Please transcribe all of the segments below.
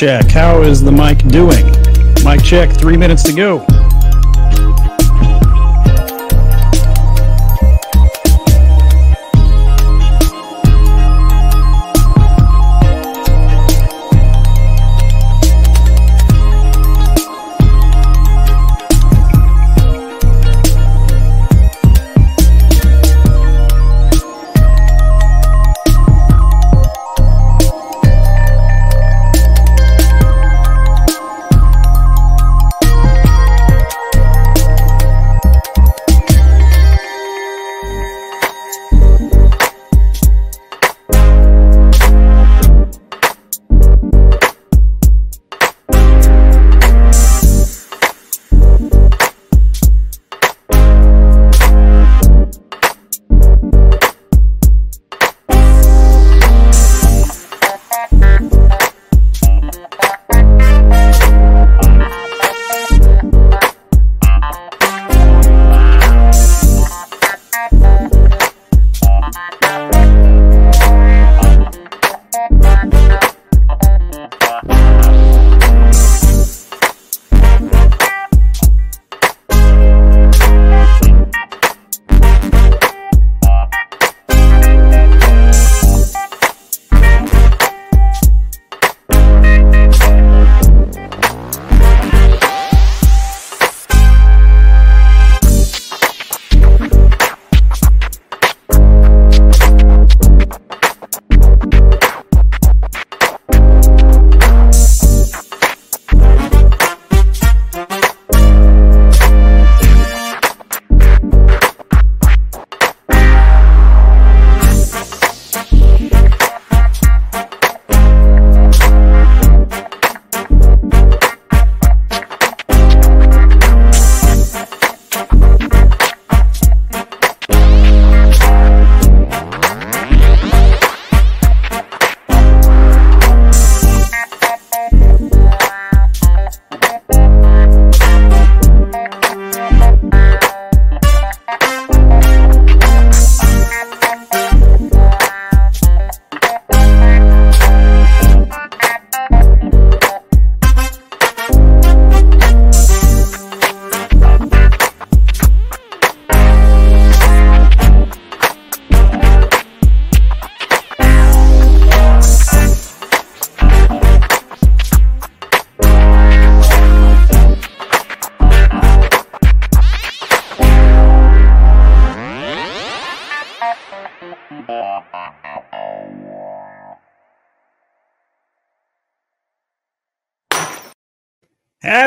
check. How is the mic doing? Mic check, three minutes to go.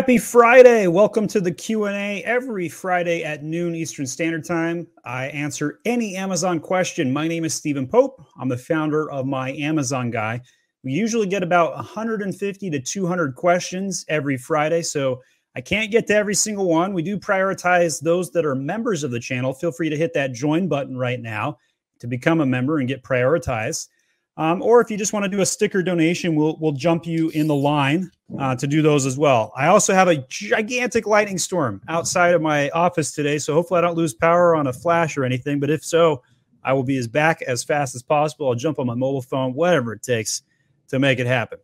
Happy Friday. Welcome to the Q&A every Friday at noon Eastern Standard Time. I answer any Amazon question. My name is Stephen Pope. I'm the founder of My Amazon Guy. We usually get about 150 to 200 questions every Friday, so I can't get to every single one. We do prioritize those that are members of the channel. Feel free to hit that join button right now to become a member and get prioritized. Um, or if you just want to do a sticker donation, we'll we'll jump you in the line uh, to do those as well. I also have a gigantic lightning storm outside of my office today, so hopefully I don't lose power on a flash or anything. But if so, I will be as back as fast as possible. I'll jump on my mobile phone, whatever it takes to make it happen.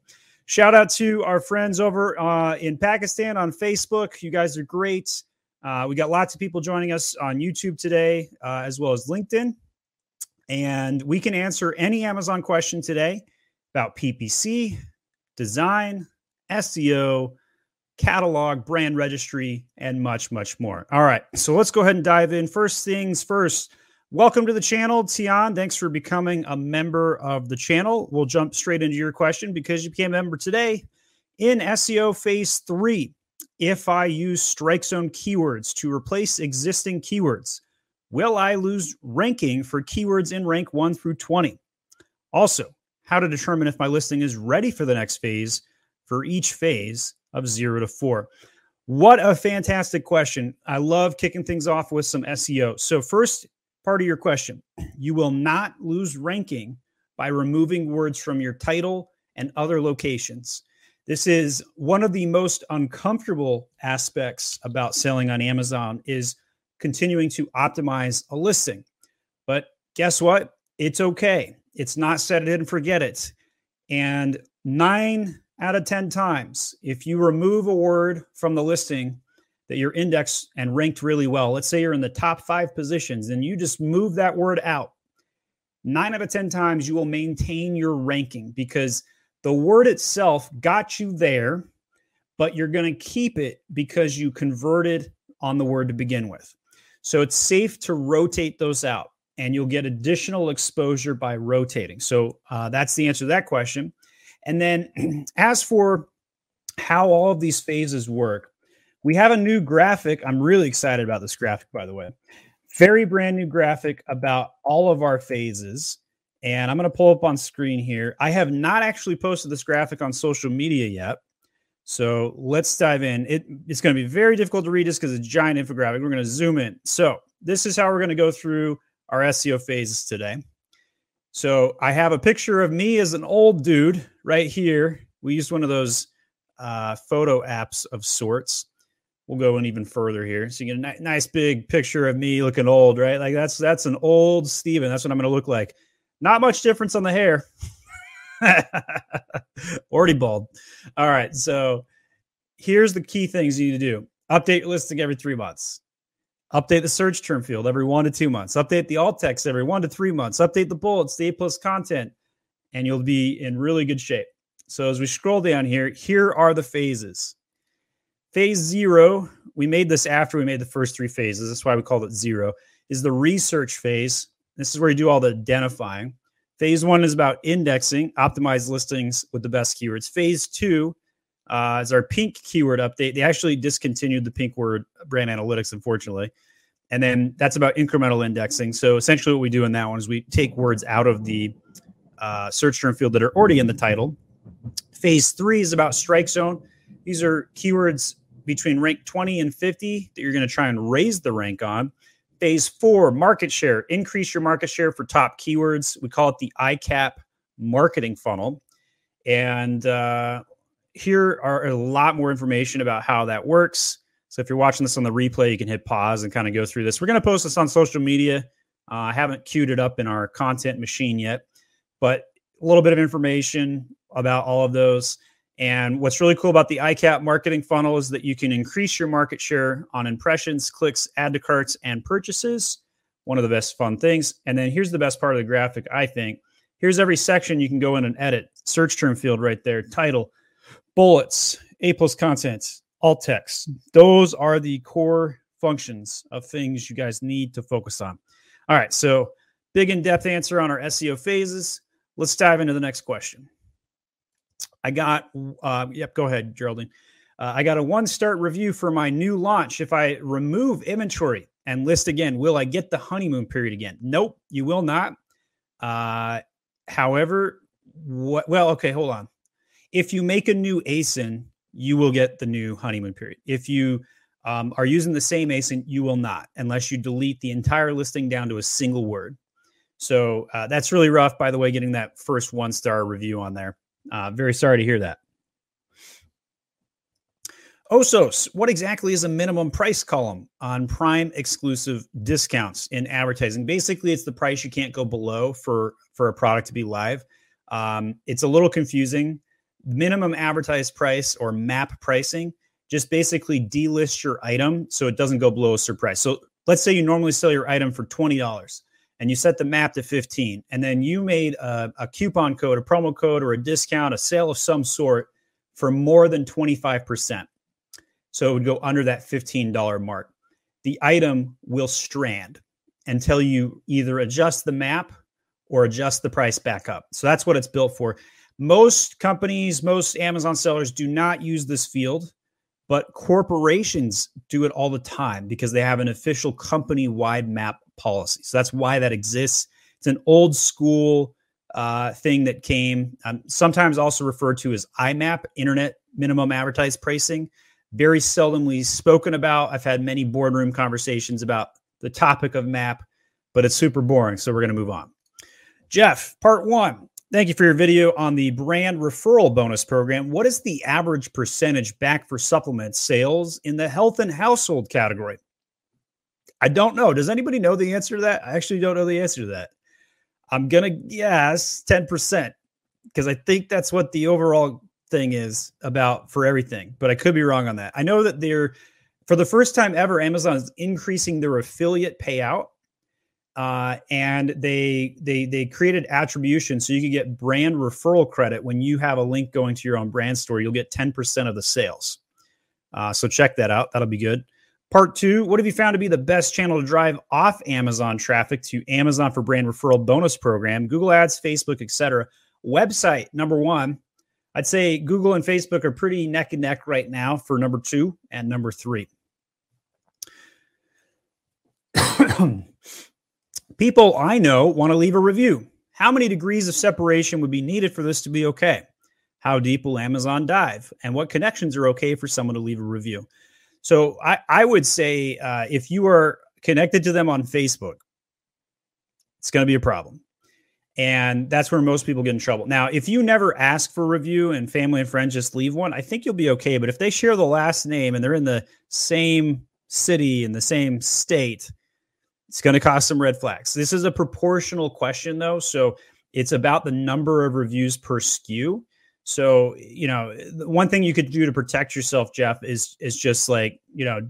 Shout out to our friends over uh, in Pakistan on Facebook. You guys are great. Uh, we got lots of people joining us on YouTube today, uh, as well as LinkedIn. And we can answer any Amazon question today about PPC, design, SEO, catalog, brand registry, and much, much more. All right. So let's go ahead and dive in. First things first, welcome to the channel, Tian. Thanks for becoming a member of the channel. We'll jump straight into your question because you became a member today in SEO phase three. If I use strike zone keywords to replace existing keywords, Will I lose ranking for keywords in rank 1 through 20? Also, how to determine if my listing is ready for the next phase for each phase of 0 to 4. What a fantastic question. I love kicking things off with some SEO. So, first part of your question you will not lose ranking by removing words from your title and other locations. This is one of the most uncomfortable aspects about selling on Amazon is continuing to optimize a listing. But guess what? It's okay. It's not set it and forget it. And nine out of 10 times, if you remove a word from the listing that you're indexed and ranked really well, let's say you're in the top five positions and you just move that word out, nine out of 10 times you will maintain your ranking because the word itself got you there, but you're going to keep it because you converted on the word to begin with. So it's safe to rotate those out and you'll get additional exposure by rotating. So uh, that's the answer to that question. And then as for how all of these phases work, we have a new graphic. I'm really excited about this graphic, by the way. Very brand new graphic about all of our phases. And I'm going to pull up on screen here. I have not actually posted this graphic on social media yet. So let's dive in. It, it's going to be very difficult to read this because it's a giant infographic. We're going to zoom in. So this is how we're going to go through our SEO phases today. So I have a picture of me as an old dude right here. We used one of those uh, photo apps of sorts. We'll go in even further here. So you get a ni- nice big picture of me looking old, right? Like that's that's an old Stephen. That's what I'm going to look like. Not much difference on the hair. Already bald. All right. So here's the key things you need to do update your listing every three months. Update the search term field every one to two months. Update the alt text every one to three months. Update the bullets, the A plus content, and you'll be in really good shape. So as we scroll down here, here are the phases. Phase zero, we made this after we made the first three phases. That's why we called it zero, is the research phase. This is where you do all the identifying. Phase one is about indexing, optimize listings with the best keywords. Phase two uh, is our pink keyword update. They actually discontinued the pink word brand analytics, unfortunately. And then that's about incremental indexing. So essentially, what we do in that one is we take words out of the uh, search term field that are already in the title. Phase three is about strike zone. These are keywords between rank 20 and 50 that you're going to try and raise the rank on. Phase four, market share. Increase your market share for top keywords. We call it the ICAP marketing funnel. And uh, here are a lot more information about how that works. So if you're watching this on the replay, you can hit pause and kind of go through this. We're going to post this on social media. Uh, I haven't queued it up in our content machine yet, but a little bit of information about all of those. And what's really cool about the ICAP marketing funnel is that you can increase your market share on impressions, clicks, add to carts, and purchases. One of the best fun things. And then here's the best part of the graphic, I think. Here's every section you can go in and edit. Search term field right there, title, bullets, A plus content, alt text. Those are the core functions of things you guys need to focus on. All right, so big in depth answer on our SEO phases. Let's dive into the next question. I got, uh, yep, go ahead, Geraldine. Uh, I got a one star review for my new launch. If I remove inventory and list again, will I get the honeymoon period again? Nope, you will not. Uh, however, what? Well, okay, hold on. If you make a new ASIN, you will get the new honeymoon period. If you um, are using the same ASIN, you will not, unless you delete the entire listing down to a single word. So uh, that's really rough, by the way, getting that first one star review on there. Uh, very sorry to hear that. Osos, what exactly is a minimum price column on Prime exclusive discounts in advertising? Basically, it's the price you can't go below for for a product to be live. Um, it's a little confusing. Minimum advertised price or MAP pricing just basically delist your item so it doesn't go below a price. So let's say you normally sell your item for twenty dollars and you set the map to 15 and then you made a, a, coupon code a promo code or a discount a sale of some sort for more than 25% so it would go under that $15 mark. The item will strand until you either adjust the map or adjust the price back up. So that's what it's built for. Most companies most amazon sellers do not use this field but corporations do it all the time because they have an official company wide map policy. So that's why that exists. It's an old school uh, thing that came, um, sometimes also referred to as IMAP, Internet Minimum Advertised Pricing. Very seldomly spoken about. I've had many boardroom conversations about the topic of MAP, but it's super boring. So we're going to move on. Jeff, part one Thank you for your video on the brand referral bonus program. What is the average percentage back for supplement sales in the health and household category? I don't know. Does anybody know the answer to that? I actually don't know the answer to that. I'm going to guess 10% because I think that's what the overall thing is about for everything, but I could be wrong on that. I know that they're, for the first time ever, Amazon is increasing their affiliate payout uh, and they they they created attribution so you can get brand referral credit when you have a link going to your own brand store. You'll get ten percent of the sales. Uh, so check that out. That'll be good. Part two: What have you found to be the best channel to drive off Amazon traffic to Amazon for Brand Referral bonus program? Google Ads, Facebook, etc. Website number one. I'd say Google and Facebook are pretty neck and neck right now for number two and number three. People I know want to leave a review. How many degrees of separation would be needed for this to be okay? How deep will Amazon dive? And what connections are okay for someone to leave a review? So I, I would say uh, if you are connected to them on Facebook, it's going to be a problem. And that's where most people get in trouble. Now, if you never ask for a review and family and friends just leave one, I think you'll be okay. But if they share the last name and they're in the same city in the same state, it's going to cause some red flags. This is a proportional question, though. So it's about the number of reviews per SKU. So, you know, one thing you could do to protect yourself, Jeff, is is just like, you know,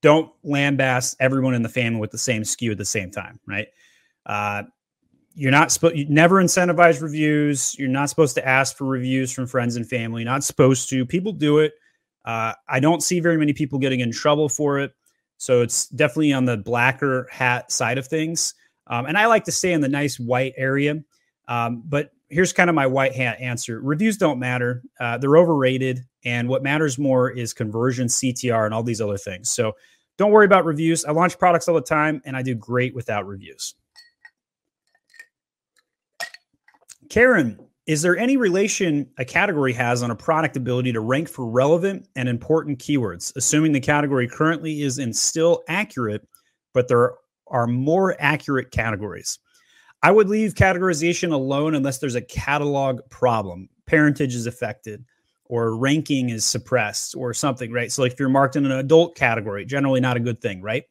don't lambast everyone in the family with the same SKU at the same time, right? Uh, you're not supposed you never incentivize reviews. You're not supposed to ask for reviews from friends and family. You're not supposed to. People do it. Uh, I don't see very many people getting in trouble for it. So it's definitely on the blacker hat side of things. Um, and I like to stay in the nice white area. Um, but here's kind of my white hat answer reviews don't matter, uh, they're overrated. And what matters more is conversion, CTR, and all these other things. So don't worry about reviews. I launch products all the time and I do great without reviews. Karen is there any relation a category has on a product ability to rank for relevant and important keywords, assuming the category currently is in still accurate, but there are more accurate categories? I would leave categorization alone unless there's a catalog problem, parentage is affected, or ranking is suppressed, or something, right? So, like if you're marked in an adult category, generally not a good thing, right?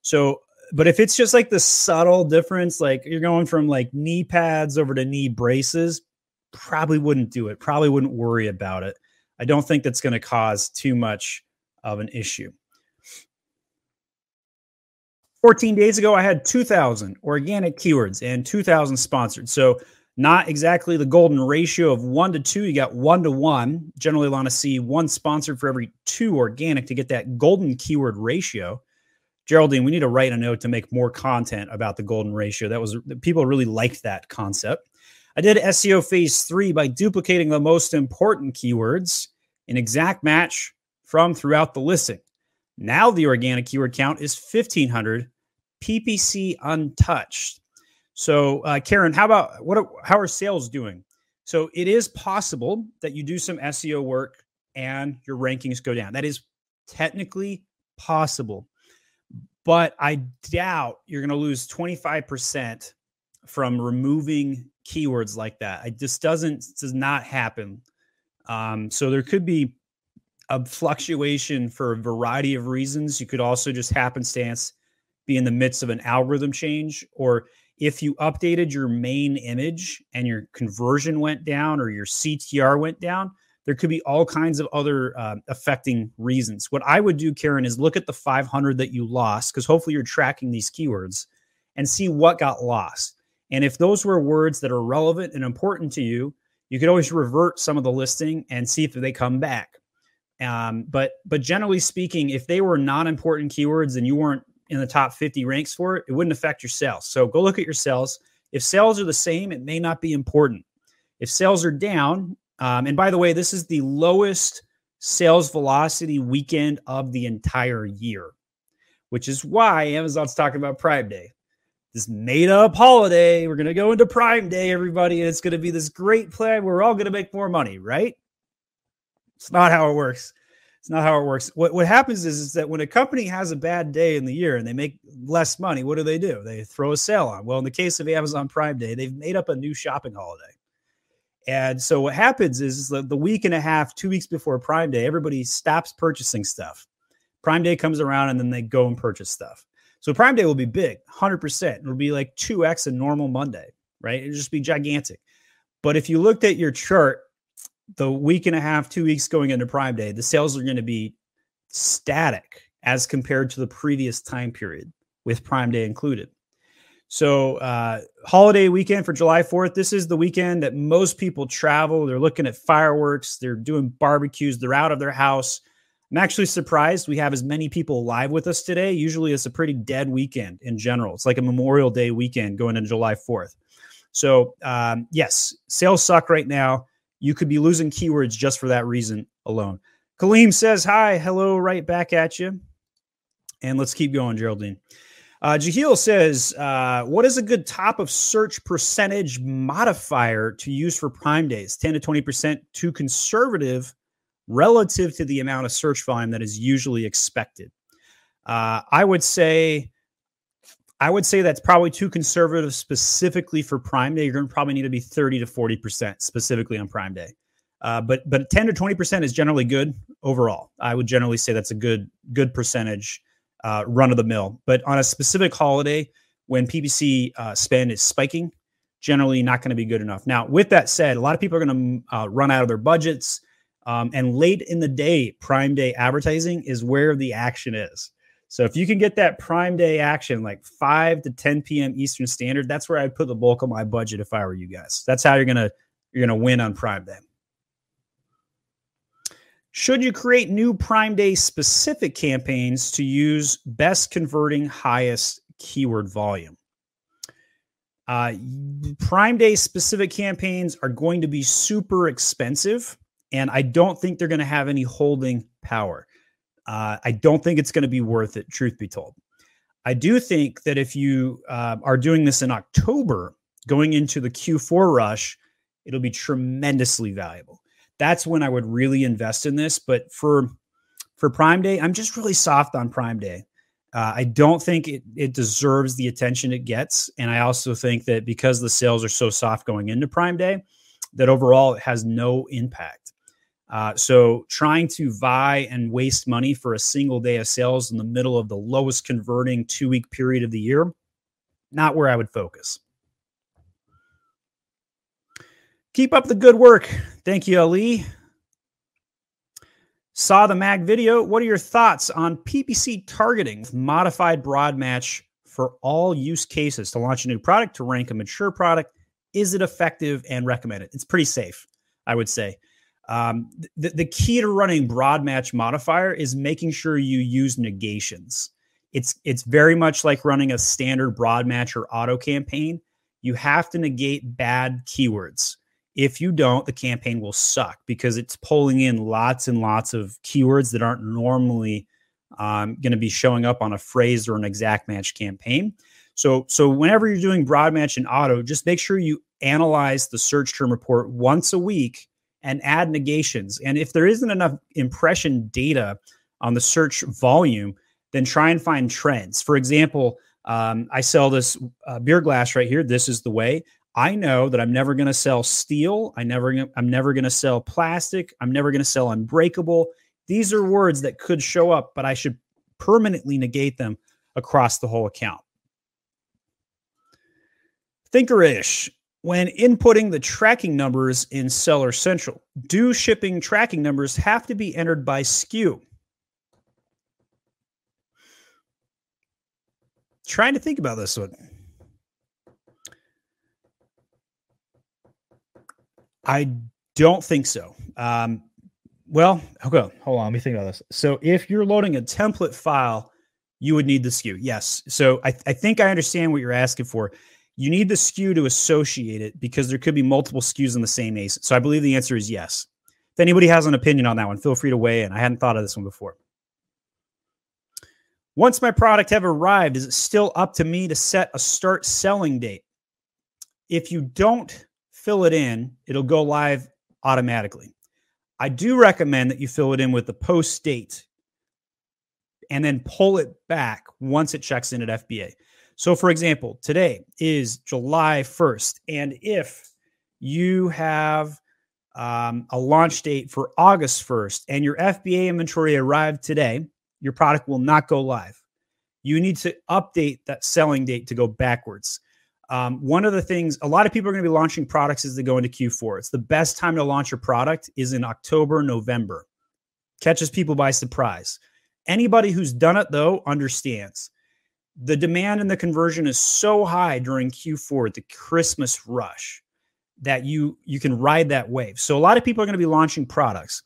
So, but if it's just like the subtle difference, like you're going from like knee pads over to knee braces, probably wouldn't do it, probably wouldn't worry about it. I don't think that's going to cause too much of an issue. 14 days ago, I had 2,000 organic keywords and 2,000 sponsored. So, not exactly the golden ratio of one to two. You got one to one. Generally, want to see one sponsored for every two organic to get that golden keyword ratio. Geraldine, we need to write a note to make more content about the golden ratio. That was people really liked that concept. I did SEO phase three by duplicating the most important keywords, an exact match from throughout the listing. Now the organic keyword count is 1500, PPC untouched. So, uh, Karen, how about what? Are, How are sales doing? So, it is possible that you do some SEO work and your rankings go down. That is technically possible, but I doubt you're going to lose 25% from removing keywords like that. It just doesn't does not happen. Um, so there could be a fluctuation for a variety of reasons. You could also just happenstance be in the midst of an algorithm change, or if you updated your main image and your conversion went down or your CTR went down, there could be all kinds of other uh, affecting reasons. What I would do, Karen, is look at the 500 that you lost, because hopefully you're tracking these keywords and see what got lost. And if those were words that are relevant and important to you, you could always revert some of the listing and see if they come back. Um, but but generally speaking, if they were non-important keywords and you weren't in the top 50 ranks for it, it wouldn't affect your sales. So go look at your sales. If sales are the same, it may not be important. If sales are down, um, and by the way, this is the lowest sales velocity weekend of the entire year, which is why Amazon's talking about Prime Day. This made up holiday. We're going to go into Prime Day, everybody. And it's going to be this great plan. We're all going to make more money, right? It's not how it works. It's not how it works. What what happens is, is that when a company has a bad day in the year and they make less money, what do they do? They throw a sale on. Well, in the case of Amazon Prime Day, they've made up a new shopping holiday. And so what happens is, the, the week and a half, two weeks before Prime Day, everybody stops purchasing stuff. Prime Day comes around and then they go and purchase stuff. So Prime Day will be big, 100%. It'll be like 2x a normal Monday, right? It'll just be gigantic. But if you looked at your chart the week and a half, two weeks going into Prime Day, the sales are going to be static as compared to the previous time period with Prime Day included. So, uh, holiday weekend for July 4th, this is the weekend that most people travel. They're looking at fireworks, they're doing barbecues, they're out of their house. I'm actually surprised we have as many people live with us today. Usually it's a pretty dead weekend in general. It's like a Memorial Day weekend going into July 4th. So, um, yes, sales suck right now you could be losing keywords just for that reason alone. Kaleem says, Hi, hello, right back at you. And let's keep going, Geraldine. Uh, Jahil says, uh, What is a good top of search percentage modifier to use for prime days? 10 to 20% too conservative relative to the amount of search volume that is usually expected. Uh, I would say I would say that's probably too conservative specifically for Prime Day. You're going to probably need to be 30 to 40% specifically on Prime Day. Uh, but but 10 to 20% is generally good overall. I would generally say that's a good good percentage uh, run of the mill. But on a specific holiday when PPC uh, spend is spiking, generally not going to be good enough. Now, with that said, a lot of people are going to uh, run out of their budgets. Um, and late in the day, Prime Day advertising is where the action is. So if you can get that prime day action like 5 to 10 p.m. Eastern Standard, that's where I'd put the bulk of my budget if I were you guys. That's how you're to you're to win on prime day. Should you create new prime day specific campaigns to use best converting highest keyword volume? Uh, prime day specific campaigns are going to be super expensive, and I don't think they're going to have any holding power. Uh, I don't think it's going to be worth it, truth be told. I do think that if you uh, are doing this in October, going into the Q4 rush, it'll be tremendously valuable. That's when I would really invest in this. But for for Prime Day, I'm just really soft on Prime Day. Uh, I don't think it, it deserves the attention it gets, and I also think that because the sales are so soft going into Prime Day, that overall it has no impact. Uh, so trying to vie and waste money for a single day of sales in the middle of the lowest converting two week period of the year, not where I would focus. Keep up the good work. Thank you, Ali. Saw the mag video. What are your thoughts on PPC targeting with modified broad match for all use cases to launch a new product, to rank a mature product? Is it effective and recommended? It's pretty safe, I would say. Um, the, the key to running broad match modifier is making sure you use negations. It's it's very much like running a standard broad match or auto campaign. You have to negate bad keywords. If you don't, the campaign will suck because it's pulling in lots and lots of keywords that aren't normally um, going to be showing up on a phrase or an exact match campaign. So, so whenever you're doing broad match and auto, just make sure you analyze the search term report once a week and add negations. And if there isn't enough impression data on the search volume, then try and find trends. For example, um, I sell this uh, beer glass right here. This is the way. I know that I'm never going to sell steel. I never, I'm never going to sell plastic. I'm never going to sell unbreakable. These are words that could show up, but I should permanently negate them across the whole account. Thinkerish, when inputting the tracking numbers in Seller Central, do shipping tracking numbers have to be entered by SKU? Trying to think about this one. I don't think so. Um, well, okay, hold on. Let me think about this. So, if you're loading a template file, you would need the SKU. Yes. So, I, I think I understand what you're asking for. You need the SKU to associate it because there could be multiple SKUs in the same ASIN. So, I believe the answer is yes. If anybody has an opinion on that one, feel free to weigh in. I hadn't thought of this one before. Once my product have arrived, is it still up to me to set a start selling date? If you don't fill it in, it'll go live automatically. I do recommend that you fill it in with the post date and then pull it back once it checks in at FBA. So, for example, today is July 1st. And if you have um, a launch date for August 1st and your FBA inventory arrived today, your product will not go live. You need to update that selling date to go backwards. Um, one of the things a lot of people are going to be launching products as they go into Q4. It's the best time to launch a product is in October, November. Catches people by surprise. Anybody who's done it though understands the demand and the conversion is so high during Q4, the Christmas rush, that you you can ride that wave. So a lot of people are going to be launching products.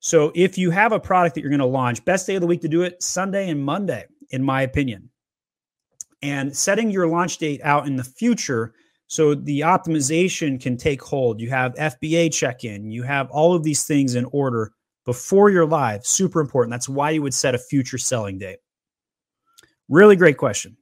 So if you have a product that you're going to launch, best day of the week to do it Sunday and Monday, in my opinion. And setting your launch date out in the future so the optimization can take hold. You have FBA check in, you have all of these things in order before you're live. Super important. That's why you would set a future selling date. Really great question.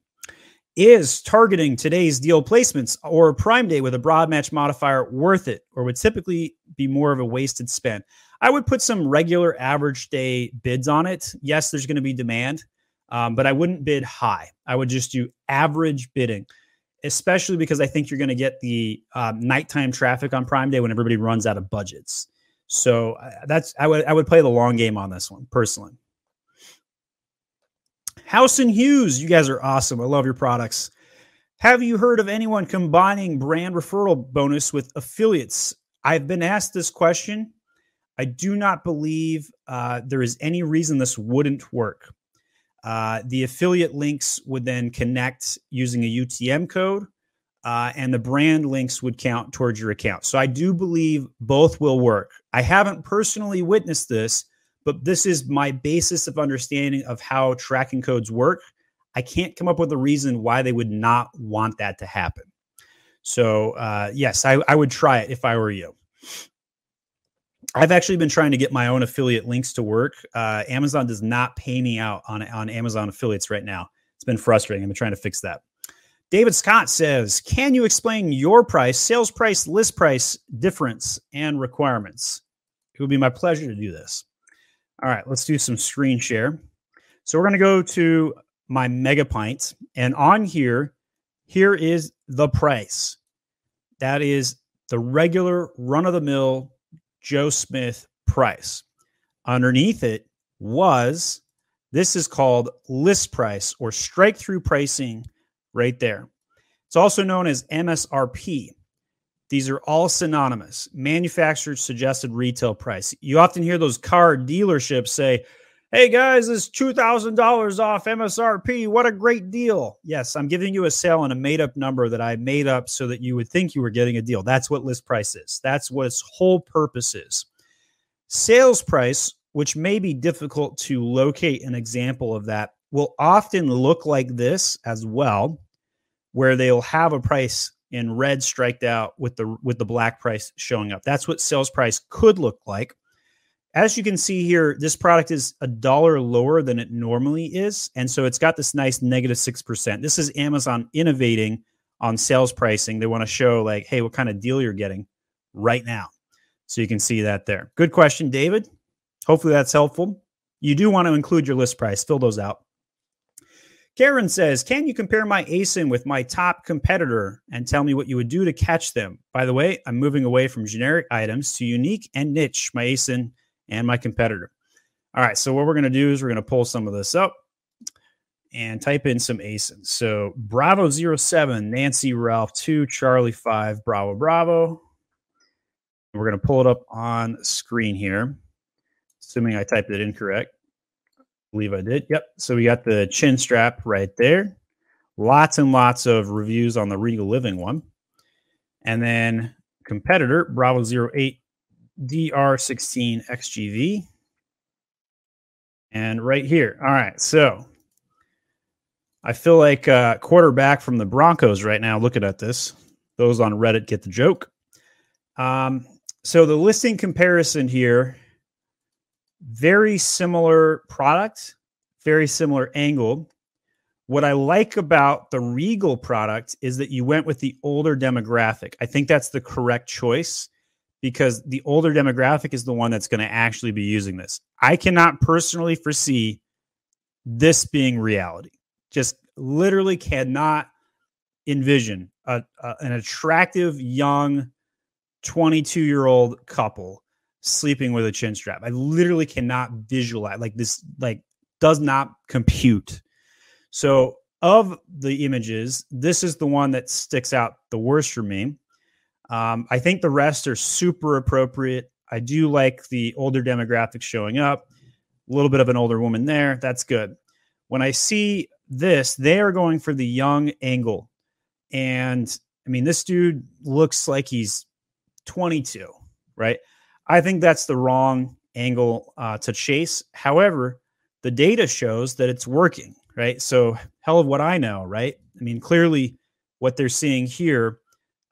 Is targeting today's deal placements or Prime Day with a broad match modifier worth it, or would typically be more of a wasted spend? I would put some regular average day bids on it. Yes, there's going to be demand, um, but I wouldn't bid high. I would just do average bidding, especially because I think you're going to get the um, nighttime traffic on Prime Day when everybody runs out of budgets. So uh, that's I would I would play the long game on this one personally. House and Hughes, you guys are awesome. I love your products. Have you heard of anyone combining brand referral bonus with affiliates? I've been asked this question I do not believe uh, there is any reason this wouldn't work. Uh, the affiliate links would then connect using a UTM code, uh, and the brand links would count towards your account. So I do believe both will work. I haven't personally witnessed this, but this is my basis of understanding of how tracking codes work. I can't come up with a reason why they would not want that to happen. So, uh, yes, I, I would try it if I were you. I've actually been trying to get my own affiliate links to work. Uh, Amazon does not pay me out on, on Amazon affiliates right now. It's been frustrating. I've been trying to fix that. David Scott says, Can you explain your price, sales price, list price difference, and requirements? It would be my pleasure to do this. All right, let's do some screen share. So we're going to go to my mega pint, and on here, here is the price. That is the regular run of the mill Joe Smith price. Underneath it was this is called list price or strike through pricing right there. It's also known as MSRP. These are all synonymous. Manufacturer suggested retail price. You often hear those car dealerships say, Hey guys, this $2,000 off MSRP. What a great deal. Yes, I'm giving you a sale on a made up number that I made up so that you would think you were getting a deal. That's what list price is. That's what its whole purpose is. Sales price, which may be difficult to locate an example of that, will often look like this as well, where they'll have a price and red striked out with the with the black price showing up. That's what sales price could look like. As you can see here, this product is a dollar lower than it normally is. And so it's got this nice negative 6%. This is Amazon innovating on sales pricing. They want to show, like, hey, what kind of deal you're getting right now. So you can see that there. Good question, David. Hopefully that's helpful. You do want to include your list price, fill those out. Karen says, Can you compare my ASIN with my top competitor and tell me what you would do to catch them? By the way, I'm moving away from generic items to unique and niche, my ASIN and my competitor. All right, so what we're going to do is we're going to pull some of this up and type in some ASINs. So Bravo 07, Nancy Ralph 2, Charlie 5, Bravo Bravo. We're going to pull it up on screen here, assuming I typed it incorrect. Believe I did. Yep. So we got the chin strap right there. Lots and lots of reviews on the Regal Living one. And then competitor, Bravo 08, DR16 XGV. And right here. All right. So I feel like a quarterback from the Broncos right now looking at this. Those on Reddit get the joke. Um, so the listing comparison here, very similar product, very similar angle. What I like about the Regal product is that you went with the older demographic. I think that's the correct choice because the older demographic is the one that's going to actually be using this. I cannot personally foresee this being reality. Just literally cannot envision a, a, an attractive young 22 year old couple sleeping with a chin strap. I literally cannot visualize like this like does not compute. So of the images, this is the one that sticks out the worst for me. Um, I think the rest are super appropriate. I do like the older demographics showing up. A little bit of an older woman there. That's good. When I see this, they are going for the young angle. And I mean, this dude looks like he's 22, right? I think that's the wrong angle uh, to chase. However, the data shows that it's working, right? So, hell of what I know, right? I mean, clearly what they're seeing here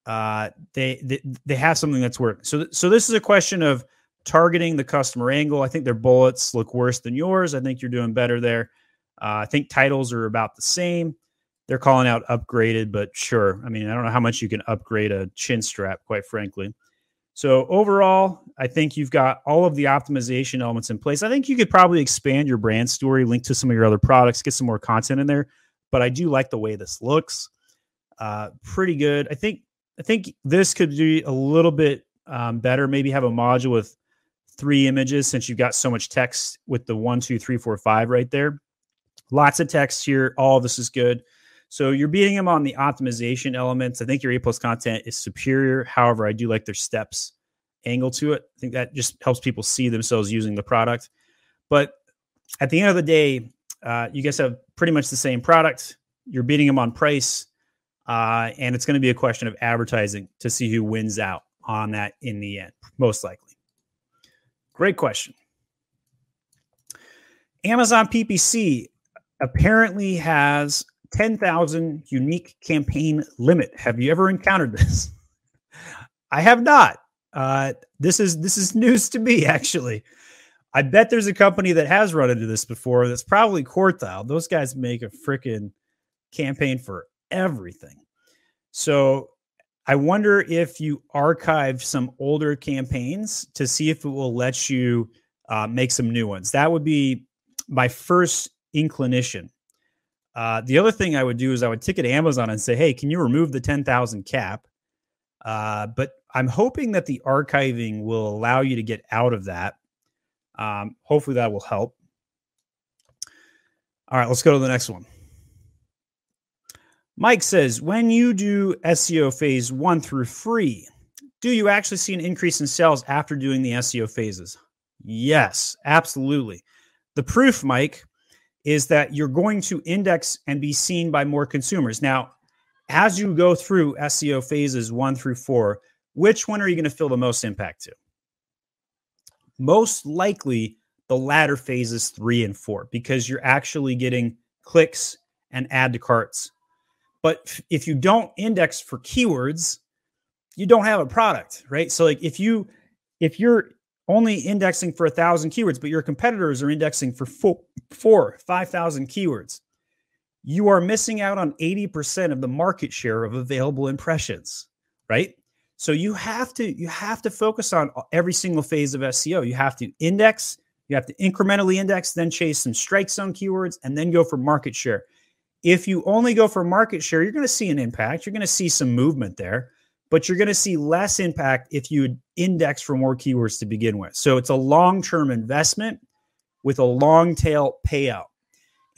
uh, they, they they have something that's working. So so this is a question of targeting the customer angle. I think their bullets look worse than yours. I think you're doing better there. Uh, I think titles are about the same. They're calling out upgraded, but sure. I mean, I don't know how much you can upgrade a chin strap, quite frankly. So overall, I think you've got all of the optimization elements in place. I think you could probably expand your brand story, link to some of your other products, get some more content in there. But I do like the way this looks. Uh, pretty good. I think I think this could be a little bit um, better. Maybe have a module with three images since you've got so much text with the one, two, three, four, five right there. Lots of text here. All this is good. So you're beating them on the optimization elements. I think your A plus content is superior. However, I do like their steps angle to it. I think that just helps people see themselves using the product. But at the end of the day, uh, you guys have pretty much the same product. You're beating them on price. Uh, and it's going to be a question of advertising to see who wins out on that in the end, most likely. Great question. Amazon PPC apparently has 10,000 unique campaign limit. Have you ever encountered this? I have not. Uh, this is this is news to me actually. I bet there's a company that has run into this before. That's probably Quartile. Those guys make a freaking campaign for everything. So I wonder if you archive some older campaigns to see if it will let you uh, make some new ones. That would be my first inclination. Uh, the other thing I would do is I would ticket Amazon and say, "Hey, can you remove the ten thousand cap?" Uh, but I'm hoping that the archiving will allow you to get out of that. Um, hopefully, that will help. All right, let's go to the next one. Mike says, when you do SEO phase one through three, do you actually see an increase in sales after doing the SEO phases? Yes, absolutely. The proof, Mike, is that you're going to index and be seen by more consumers. Now, as you go through SEO phases one through four, which one are you going to feel the most impact to? Most likely the latter phases three and four, because you're actually getting clicks and add to carts But if you don't index for keywords, you don't have a product, right? So like if you if you're only indexing for a thousand keywords, but your competitors are indexing for four, four five thousand keywords, you are missing out on 80% of the market share of available impressions, right? So you have to you have to focus on every single phase of SEO. You have to index, you have to incrementally index, then chase some strike zone keywords, and then go for market share. If you only go for market share, you're going to see an impact. You're going to see some movement there, but you're going to see less impact if you index for more keywords to begin with. So it's a long term investment with a long tail payout.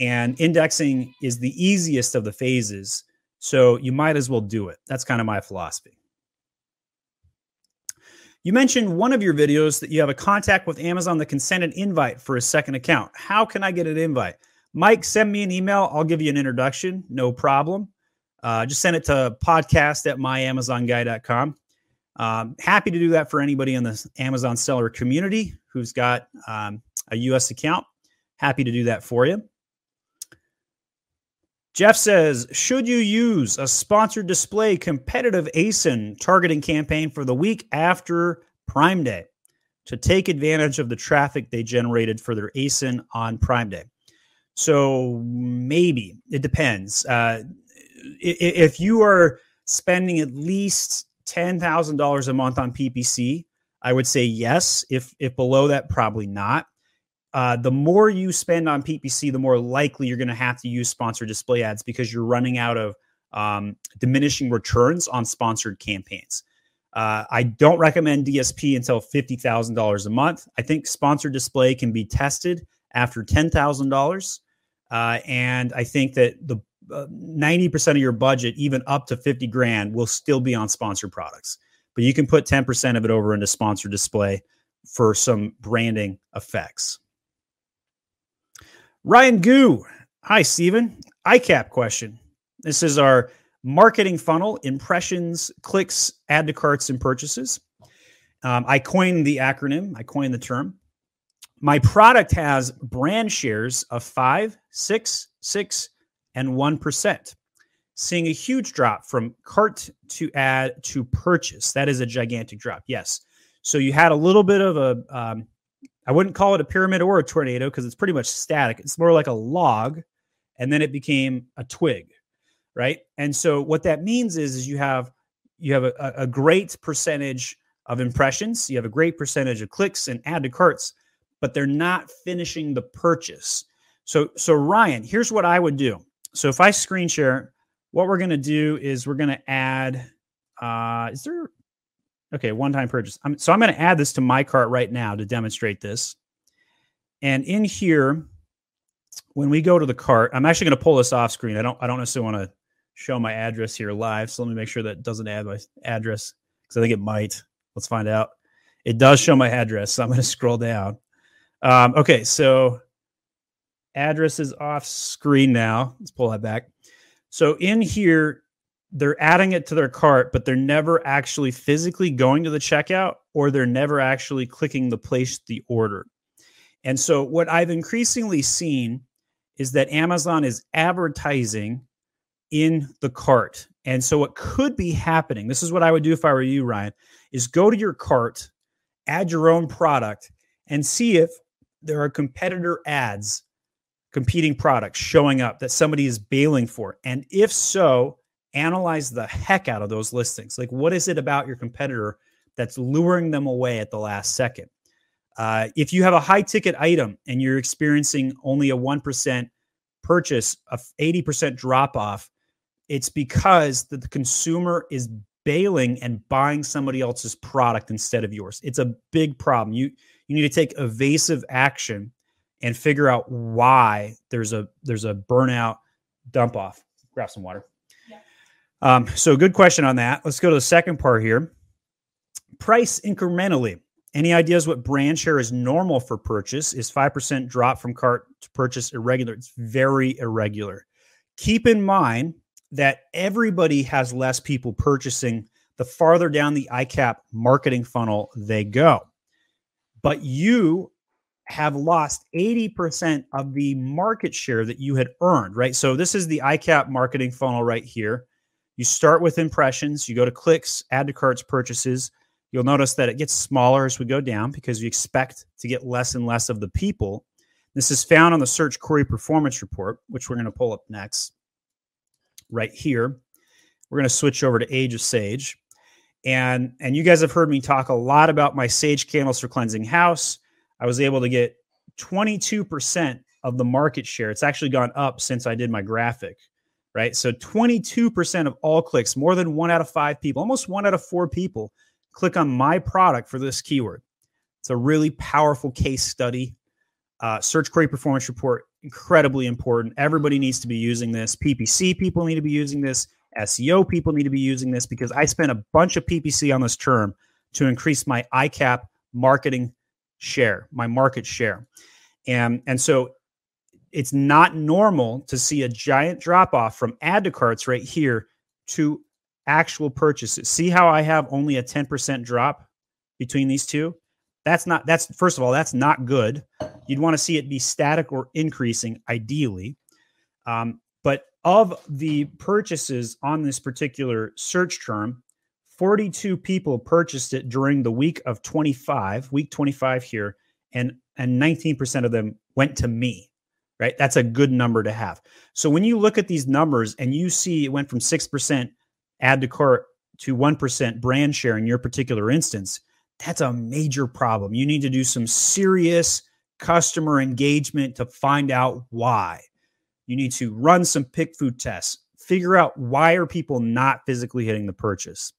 And indexing is the easiest of the phases. So you might as well do it. That's kind of my philosophy. You mentioned one of your videos that you have a contact with Amazon that can send an invite for a second account. How can I get an invite? Mike, send me an email. I'll give you an introduction. No problem. Uh, just send it to podcast at myamazonguy.com. Um, happy to do that for anybody in the Amazon seller community who's got um, a US account. Happy to do that for you. Jeff says, should you use a sponsored display competitive ASIN targeting campaign for the week after Prime Day to take advantage of the traffic they generated for their ASIN on Prime Day? So maybe it depends. Uh, if you are spending at least ten thousand dollars a month on PPC, I would say yes. If if below that, probably not uh, the more you spend on PPC, the more likely you're going to have to use sponsored display ads because you're running out of um, diminishing returns on sponsored campaigns. Uh, I don't recommend DSP until $50,000 a month. I think sponsored display can be tested after $10,000. Uh, and I think that the uh, 90% of your budget, even up to 50 grand, will still be on sponsored products. But you can put 10% of it over into sponsored display for some branding effects. Ryan Goo. Hi, Stephen. ICAP question. This is our marketing funnel impressions, clicks, add to carts, and purchases. Um, I coined the acronym, I coined the term. My product has brand shares of five, six, six, and 1%, seeing a huge drop from cart to add to purchase. That is a gigantic drop. Yes. So you had a little bit of a um, I wouldn't call it a pyramid or a tornado because it's pretty much static. It's more like a log, and then it became a twig, right? And so what that means is, is you have you have a, a great percentage of impressions, you have a great percentage of clicks and add to carts, but they're not finishing the purchase. So so Ryan, here's what I would do. So if I screen share, what we're going to do is we're going to add. Uh, is there Okay, one time purchase. I'm, so I'm going to add this to my cart right now to demonstrate this. And in here, when we go to the cart, I'm actually going to pull this off screen. I don't I don't necessarily want to show my address here live. So let me make sure that doesn't add my address because I think it might. Let's find out. It does show my address. So I'm going to scroll down. Um, okay, so address is off screen now. Let's pull that back. So in here, they're adding it to their cart, but they're never actually physically going to the checkout or they're never actually clicking the place the order. And so, what I've increasingly seen is that Amazon is advertising in the cart. And so, what could be happening, this is what I would do if I were you, Ryan, is go to your cart, add your own product, and see if there are competitor ads, competing products showing up that somebody is bailing for. And if so, analyze the heck out of those listings. Like, what is it about your competitor that's luring them away at the last second? Uh, if you have a high ticket item and you're experiencing only a 1% purchase, a 80% drop off, it's because the, the consumer is bailing and buying somebody else's product instead of yours. It's a big problem. You you need to take evasive action and figure out why there's a there's a burnout dump off. Grab some water. Um, so, good question on that. Let's go to the second part here. Price incrementally. Any ideas what brand share is normal for purchase? Is 5% drop from cart to purchase irregular? It's very irregular. Keep in mind that everybody has less people purchasing the farther down the ICAP marketing funnel they go. But you have lost 80% of the market share that you had earned, right? So this is the iCap marketing funnel right here. You start with impressions, you go to clicks, add to carts, purchases. You'll notice that it gets smaller as we go down because you expect to get less and less of the people. This is found on the Search Query Performance Report, which we're going to pull up next right here. We're going to switch over to Age of Sage. And, and you guys have heard me talk a lot about my Sage candles for cleansing house. I was able to get 22% of the market share. It's actually gone up since I did my graphic, right? So 22% of all clicks, more than one out of five people, almost one out of four people click on my product for this keyword. It's a really powerful case study. Uh, search query performance report, incredibly important. Everybody needs to be using this. PPC people need to be using this. SEO people need to be using this because I spent a bunch of PPC on this term to increase my iCap marketing share, my market share. And, and so it's not normal to see a giant drop off from add to carts right here to actual purchases. See how I have only a 10% drop between these two? That's not, that's first of all, that's not good. You'd want to see it be static or increasing, ideally. Um, but of the purchases on this particular search term, 42 people purchased it during the week of 25, week 25 here, and and 19% of them went to me. Right? That's a good number to have. So when you look at these numbers and you see it went from 6% add to cart to 1% brand share in your particular instance, that's a major problem. You need to do some serious customer engagement to find out why. You need to run some PickFu tests, figure out why are people not physically hitting the purchase.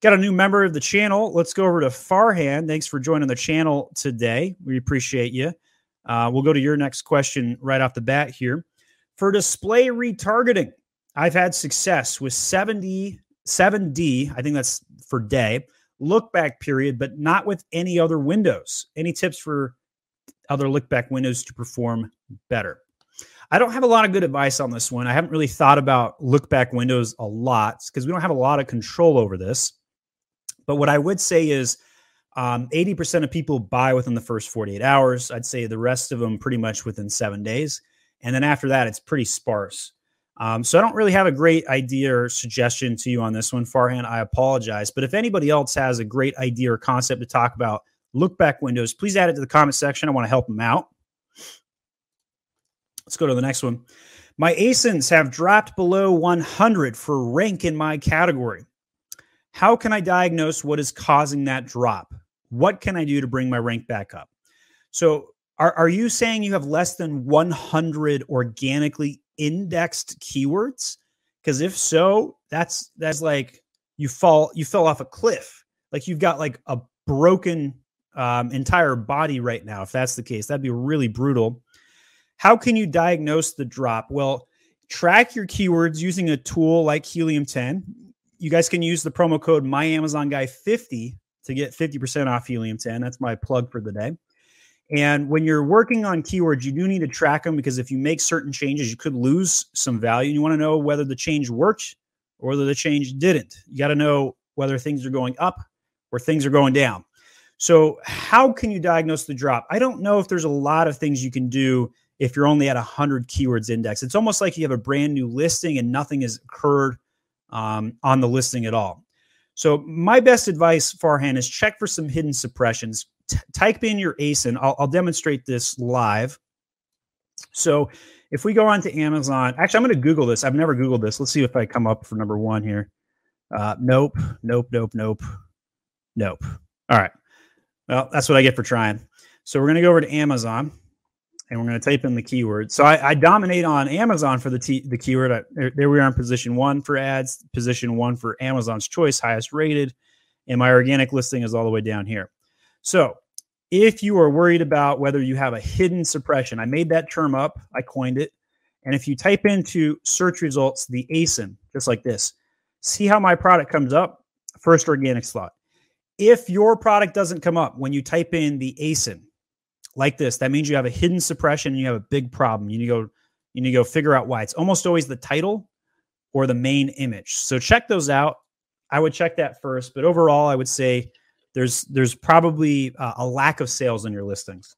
Got a new member of the channel. Let's go over to Farhan. Thanks for joining the channel today. We appreciate you. Uh, we'll go to your next question right off the bat here. For display retargeting, I've had success with 70, 7D, I think that's for day, look back period, but not with any other windows. Any tips for other look back windows to perform better? I don't have a lot of good advice on this one. I haven't really thought about look back windows a lot because we don't have a lot of control over this. But what I would say is um, 80% of people buy within the first 48 hours. I'd say the rest of them pretty much within seven days. And then after that, it's pretty sparse. Um, so I don't really have a great idea or suggestion to you on this one, Farhan. I apologize. But if anybody else has a great idea or concept to talk about look back windows, please add it to the comment section. I want to help them out. Let's go to the next one. My ASINs have dropped below 100 for rank in my category. How can I diagnose what is causing that drop? What can I do to bring my rank back up? So, are, are you saying you have less than 100 organically indexed keywords? Because if so, that's that's like you fall you fell off a cliff. Like you've got like a broken um, entire body right now. If that's the case, that'd be really brutal. How can you diagnose the drop? Well, track your keywords using a tool like Helium 10. You guys can use the promo code MyAmazonGuy50 to get 50% off Helium 10. That's my plug for the day. And when you're working on keywords, you do need to track them because if you make certain changes, you could lose some value. And you want to know whether the change worked or whether the change didn't. You got to know whether things are going up or things are going down. So, how can you diagnose the drop? I don't know if there's a lot of things you can do if you're only at 100 keywords index. It's almost like you have a brand new listing and nothing has occurred um, on the listing at all. So, my best advice, Farhan, is check for some hidden suppressions. T- type in your ASIN. I'll, I'll demonstrate this live. So, if we go on to Amazon, actually, I'm going to Google this. I've never Googled this. Let's see if I come up for number one here. Uh, nope, nope, nope, nope, nope. All right. Well, that's what I get for trying. So, we're going to go over to Amazon and we're going to type in the keyword. So I, I dominate on Amazon for the t- the keyword. I, there, there, we are in position one for ads, position one for Amazon's choice, highest rated, and my organic listing is all the way down here. So if you are worried about whether you have a hidden suppression, I made that term up, I coined it, and if you type into search results the ASIN, just like this, see how my product comes up. First organic slot. If your product doesn't come up when you type in the ASIN, like this, that means you have a hidden suppression and you have a big problem. You need to go, you need to go figure out why. It's almost always the title or the main image. So check those out. I would check that first, but overall, I would say there's there's probably uh, a lack of sales in your listings.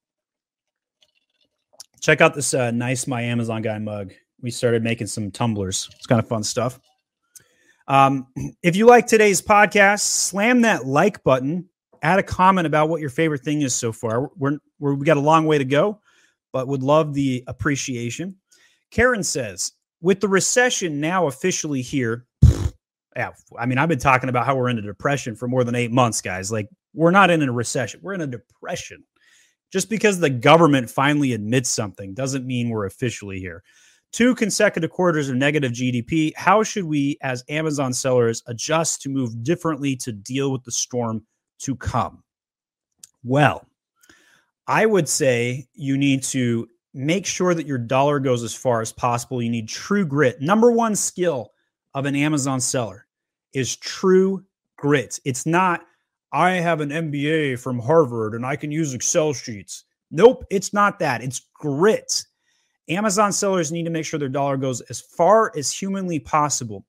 Check out this uh, nice My Amazon Guy mug. We started making some tumblers. It's kind of fun stuff. Um, if you like today's podcast, slam that like button. Add a comment about what your favorite thing is so far. We're, we're we got a long way to go, but would love the appreciation. Karen says, with the recession now officially here, yeah, I mean, I've been talking about how we're in a depression for more than eight months, guys. Like, we're not in a recession, we're in a depression. Just because the government finally admits something doesn't mean we're officially here. Two consecutive quarters of negative GDP. How should we, as Amazon sellers, adjust to move differently to deal with the storm to come? Well, I would say you need to make sure that your dollar goes as far as possible. You need true grit. Number one skill of an Amazon seller is true grit. It's not I have an MBA from Harvard and I can use Excel sheets. Nope, it's not that. It's grit. Amazon sellers need to make sure their dollar goes as far as humanly possible.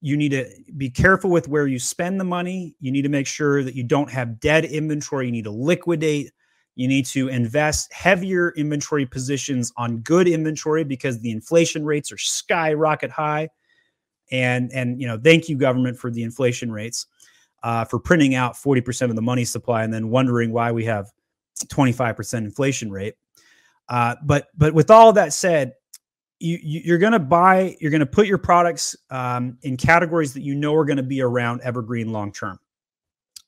You need to be careful with where you spend the money. You need to make sure that you don't have dead inventory. You need to liquidate. You need to invest heavier inventory positions on good inventory because the inflation rates are skyrocket high. And and you know, thank you government for the inflation rates uh, for printing out 40% of the money supply and then wondering why we have 25% inflation rate. Uh, but but with all that said, you, you are going to buy, you're going to put your products um, in categories that you know are going to be around evergreen long term.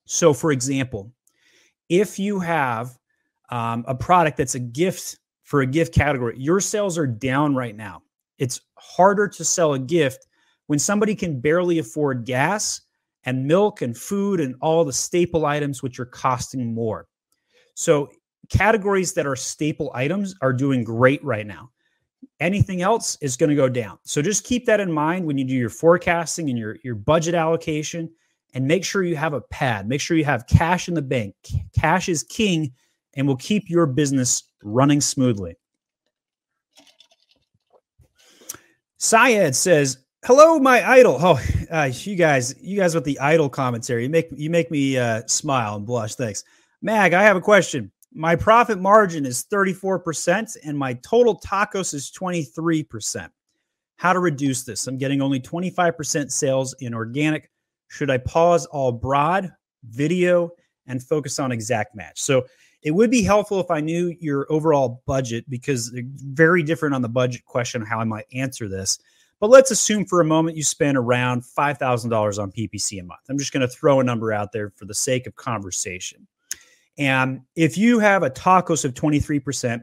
So, for example, if you have um, a product that's a gift for a gift category, your sales are down right now. It's harder to sell a gift when somebody can barely afford gas and milk and food and all the staple items which are costing more. So categories that are staple items are doing great right now. Anything else is going to go down. So just keep that in mind when you do your forecasting and your, your budget allocation and make sure you have a pad. Make sure you have cash in the bank. Cash is king and will keep your business running smoothly. Syed says, Hello, my idol. Oh, uh, you guys, you guys with the idol commentary, you make you make me uh, smile and blush. Thanks, Mag. I have a question. My profit margin is thirty four percent, and my total tacos is twenty three percent. How to reduce this? I'm getting only twenty five percent sales in organic. Should I pause all broad video and focus on exact match? So it would be helpful if I knew your overall budget because they're very different on the budget question how I might answer this. But let's assume for a moment you spend around $5,000 on PPC a month. I'm just going to throw a number out there for the sake of conversation. And if you have a tacos of 23%,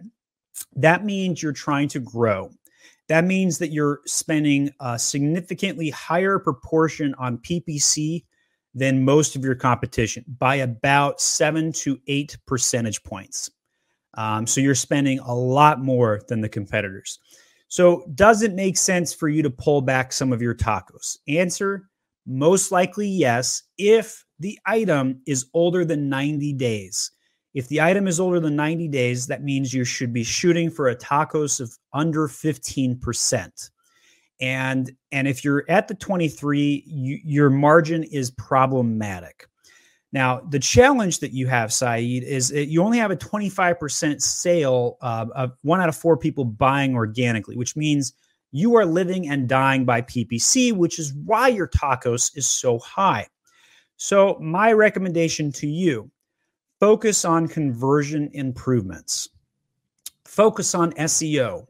that means you're trying to grow. That means that you're spending a significantly higher proportion on PPC than most of your competition by about seven to eight percentage points. Um, so you're spending a lot more than the competitors. So, does it make sense for you to pull back some of your tacos? Answer most likely yes, if the item is older than 90 days. If the item is older than 90 days, that means you should be shooting for a tacos of under 15%. And and if you're at the 23, you, your margin is problematic. Now, the challenge that you have, Saeed, is that you only have a 25% sale uh, of one out of four people buying organically, which means you are living and dying by PPC, which is why your tacos is so high. So, my recommendation to you focus on conversion improvements, focus on SEO.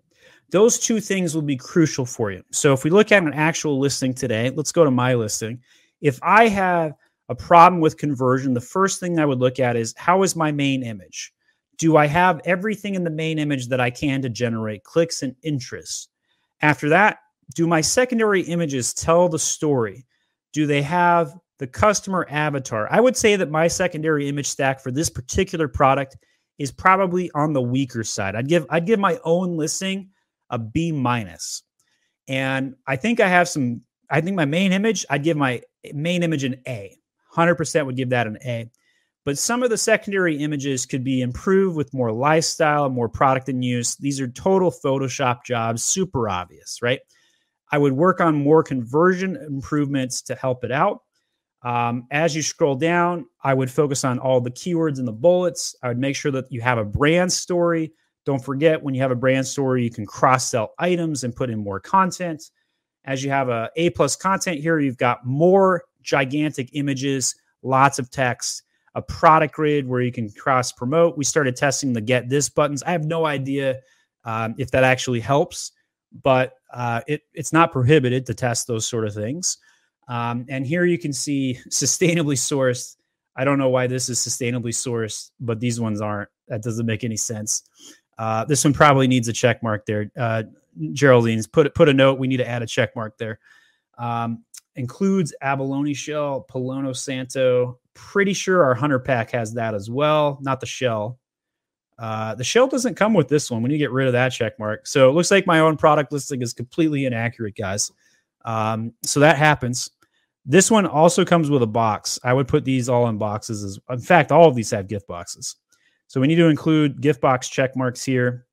Those two things will be crucial for you. So, if we look at an actual listing today, let's go to my listing. If I have a problem with conversion, the first thing I would look at is how is my main image? Do I have everything in the main image that I can to generate clicks and interest? After that, do my secondary images tell the story? Do they have the customer avatar? I would say that my secondary image stack for this particular product is probably on the weaker side. I'd give I'd give my own listing a B minus. And I think I have some I think my main image, I'd give my main image an A. 100% would give that an A. But some of the secondary images could be improved with more lifestyle, more product in use. These are total Photoshop jobs, super obvious, right? I would work on more conversion improvements to help it out. Um, as you scroll down, I would focus on all the keywords and the bullets. I would make sure that you have a brand story, Don't forget when you have a brand story, you can cross sell items and put in more content. As you have a A plus content here, you've got more gigantic images, lots of text, a product grid where you can cross promote. We started testing the get this buttons. I have no idea um, if that actually helps, but uh, it, it's not prohibited to test those sort of things. Um, and here you can see sustainably sourced. I don't know why this is sustainably sourced, but these ones aren't. That doesn't make any sense. Uh, this one probably needs a check mark there. Uh, Geraldine's put put a note. We need to add a check mark there. Um, includes abalone shell, Palo Santo. Pretty sure our hunter pack has that as well. Not the shell. Uh, the shell doesn't come with this one. We need to get rid of that check mark. So it looks like my own product listing is completely inaccurate, guys. Um, so that happens. This one also comes with a box. I would put these all in boxes. As, in fact, all of these have gift boxes. So we need to include gift box check marks here.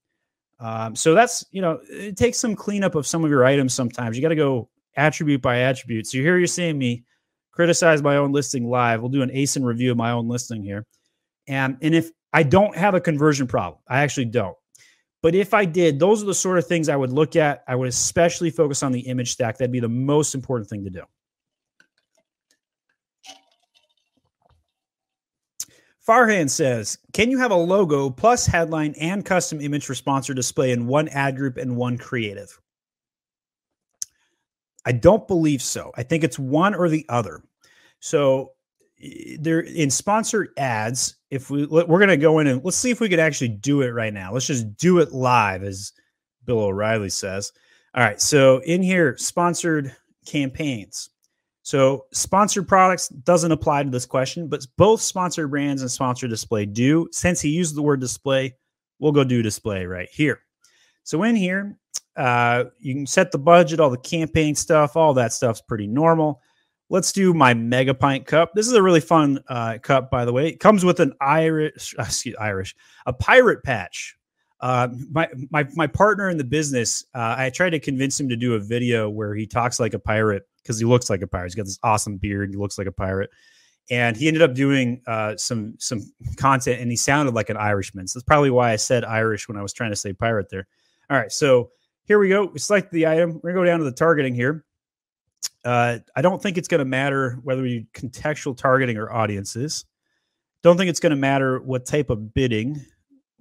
Um, so that's, you know, it takes some cleanup of some of your items sometimes. You got to go attribute by attribute. So here you're seeing me criticize my own listing live. We'll do an ASIN review of my own listing here. And, and if I don't have a conversion problem, I actually don't. But if I did, those are the sort of things I would look at. I would especially focus on the image stack. That'd be the most important thing to do. Farhan says, Can you have a logo plus headline and custom image for sponsor display in one ad group and one creative? I don't believe so. I think it's one or the other. So there in sponsored ads, if we we're going to go in and let's see if we could actually do it right now. Let's just do it live, as Bill O'Reilly says. All right. So in here, sponsored campaigns. So sponsored products doesn't apply to this question, but both sponsored brands and sponsored display do. Since he used the word display, we'll go do display right here. So in here, uh, you can set the budget, all the campaign stuff, all that stuff's pretty normal. Let's do my mega pint cup. This is a really fun uh, cup, by the way. It comes with an Irish, excuse, Irish, a pirate patch. Uh, my my my partner in the business, uh, I tried to convince him to do a video where he talks like a pirate because he looks like a pirate. He's got this awesome beard. He looks like a pirate, and he ended up doing uh, some some content, and he sounded like an Irishman. So that's probably why I said Irish when I was trying to say pirate there. All right, so here we go. We select the item. We're gonna go down to the targeting here. Uh, I don't think it's to matter whether you contextual targeting or audiences. Don't think it's to matter what type of bidding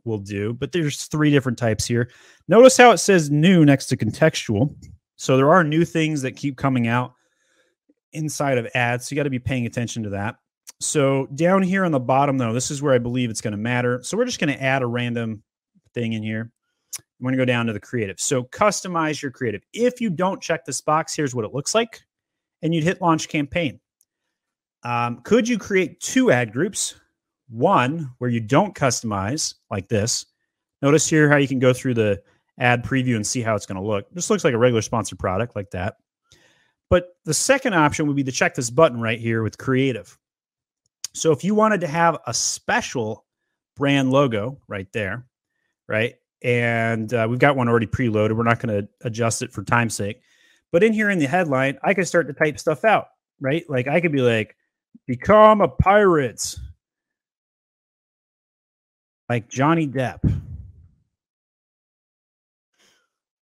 we'll do, but there's three different types here. Notice how it says new next to contextual. So there are new things that keep coming out inside of ads. So you got to be paying attention to that. So down here on the bottom, though, this is where I believe it's going to matter. So we're just going to add a random thing in here. I'm going to go down to the creative. So customize your creative. If you don't check this box, here's what it looks like. And you'd hit launch campaign. Um, could you create two ad groups? One where you don't customize like this. Notice here how you can go through the ad preview and see how it's going to look. This looks like a regular sponsored product like that. But the second option would be to check this button right here with creative. So if you wanted to have a special brand logo right there, right? And uh, we've got one already preloaded. We're not going to adjust it for time's sake. But in here in the headline, I can start to type stuff out, right? Like I could be like, become a pirate, like Johnny Depp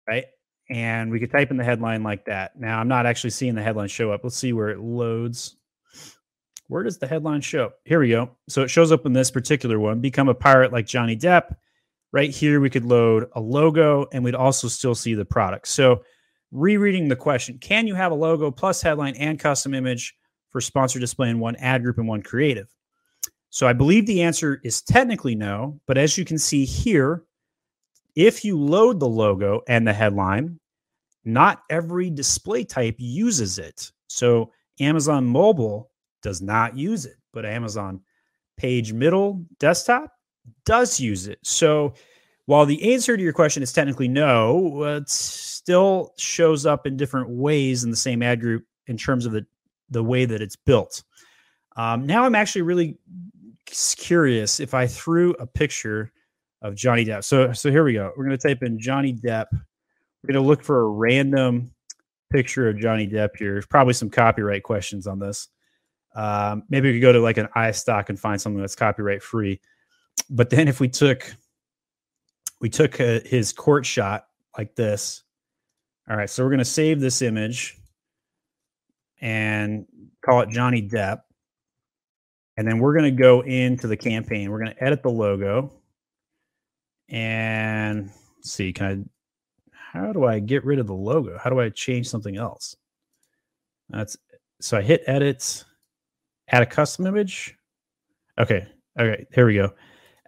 right? And we could type in the headline like that. Now, I'm not actually seeing the headline show up. Let's see where it loads. Where does the headline show? Here we go. So it shows up in this particular one Become a pirate like Johnny Depp. Right here, we could load a logo and we'd also still see the product. So, rereading the question Can you have a logo plus headline and custom image for sponsor display in one ad group and one creative? So, I believe the answer is technically no. But as you can see here, if you load the logo and the headline, not every display type uses it. So Amazon mobile does not use it, but Amazon page middle desktop does use it. So while the answer to your question is technically no, it still shows up in different ways in the same ad group in terms of the, the way that it's built. Um, now I'm actually really curious if I threw a picture of Johnny Depp. So so here we go. We're going to type in Johnny Depp. We're going to look for a random picture of Johnny Depp here. There's probably some copyright questions on this. Um, maybe we could go to like an iStock and find something that's copyright free. But then if we took we took a, his court shot like this. All right, so we're going to save this image and call it Johnny Depp. And then we're going to go into the campaign. We're going to edit the logo. And see, can I, how do I get rid of the logo? How do I change something else? That's so I hit edit, add a custom image. Okay. Okay. Here we go.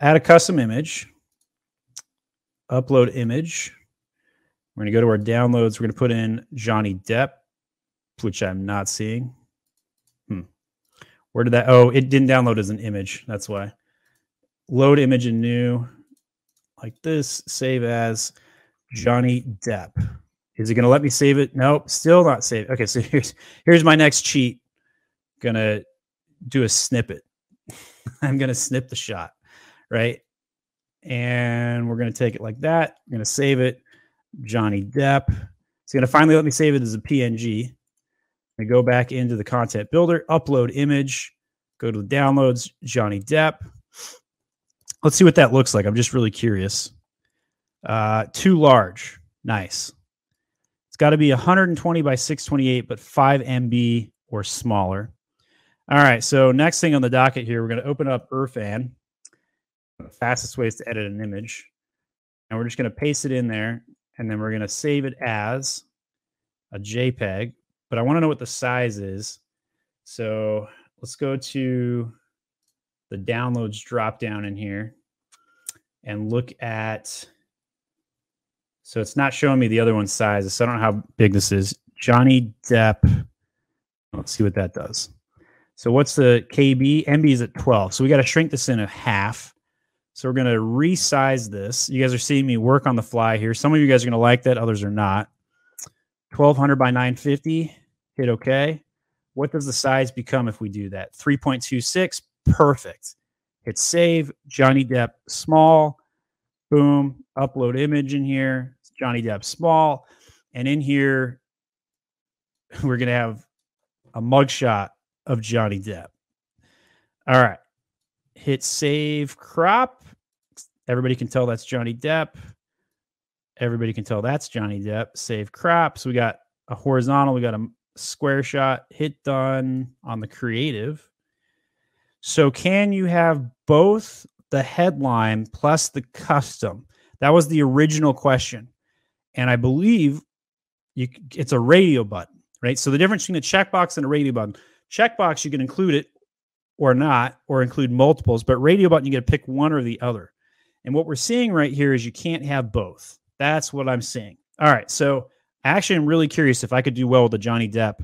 Add a custom image, upload image. We're going to go to our downloads. We're going to put in Johnny Depp, which I'm not seeing. Hmm. Where did that? Oh, it didn't download as an image. That's why. Load image in new, like this. Save as Johnny Depp. Is it going to let me save it? Nope, still not save. Okay, so here's here's my next cheat. Gonna do a snippet. I'm gonna snip the shot, right? And we're gonna take it like that. I'm gonna save it. Johnny Depp. It's gonna finally let me save it as a PNG. I go back into the content builder, upload image, go to the downloads, Johnny Depp. Let's see what that looks like. I'm just really curious. Uh, too large. Nice It's got to be 120 by 628, but 5 MB or smaller. All right. So next thing on the docket here, we're going to open up Irfan. The fastest way is to edit an image. And we're just going to paste it in there. And then we're going to save it as a JPEG. But I want to know what the size is. So let's go to the downloads drop down in here and look at so it's not showing me the other one's size. So I don't know how big this is. Johnny Depp. Let's see what that does. So what's the KB? MB is at 12. So we got to shrink this in a half. So we're going to resize this. You guys are seeing me work on the fly here. Some of you guys are going to like that, others are not. 1200 by 950. Hit OK. What does the size become if we do that? 3.26. Perfect. Hit save. Johnny Depp small. Boom, upload image in here. Johnny Depp small. And in here, we're going to have a mugshot of Johnny Depp. All right. Hit save crop. Everybody can tell that's Johnny Depp. Everybody can tell that's Johnny Depp. Save crop. So we got a horizontal, we got a square shot. Hit done on the creative. So can you have both the headline plus the custom. That was the original question. And I believe you it's a radio button, right? So the difference between a checkbox and a radio button. Checkbox, you can include it or not, or include multiples, but radio button, you get to pick one or the other. And what we're seeing right here is you can't have both. That's what I'm seeing. All right. So actually, I'm really curious if I could do well with the Johnny Depp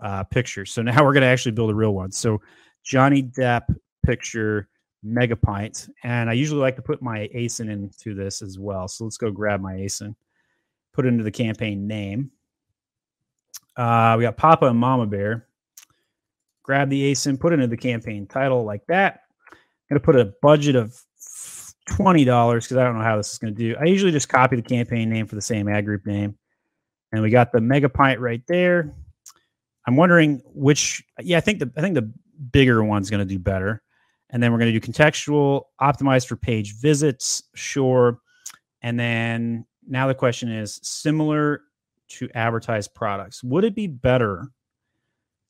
uh, picture. So now we're going to actually build a real one. So Johnny Depp picture megapint. And I usually like to put my ASIN into this as well. So let's go grab my ASIN, put it into the campaign name. Uh, we got Papa and Mama Bear. Grab the ASIN, put it into the campaign title like that. I'm going to put a budget of $20 because I don't know how this is going to do. I usually just copy the campaign name for the same ad group name. And we got the megapint right there. I'm wondering which, yeah, I think the I think the bigger one's going to do better. And then we're going to do contextual, optimized for page visits, sure. And then now the question is similar to advertised products. Would it be better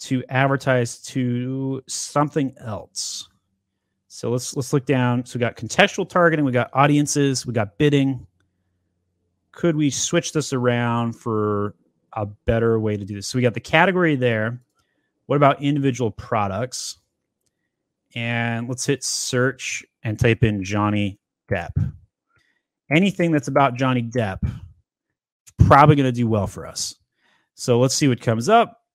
to advertise to something else? So let's let's look down. So we got contextual targeting, we got audiences, we got bidding. Could we switch this around for a better way to do this? So we got the category there. What about individual products? and let's hit search and type in Johnny Depp. Anything that's about Johnny Depp probably going to do well for us. So let's see what comes up.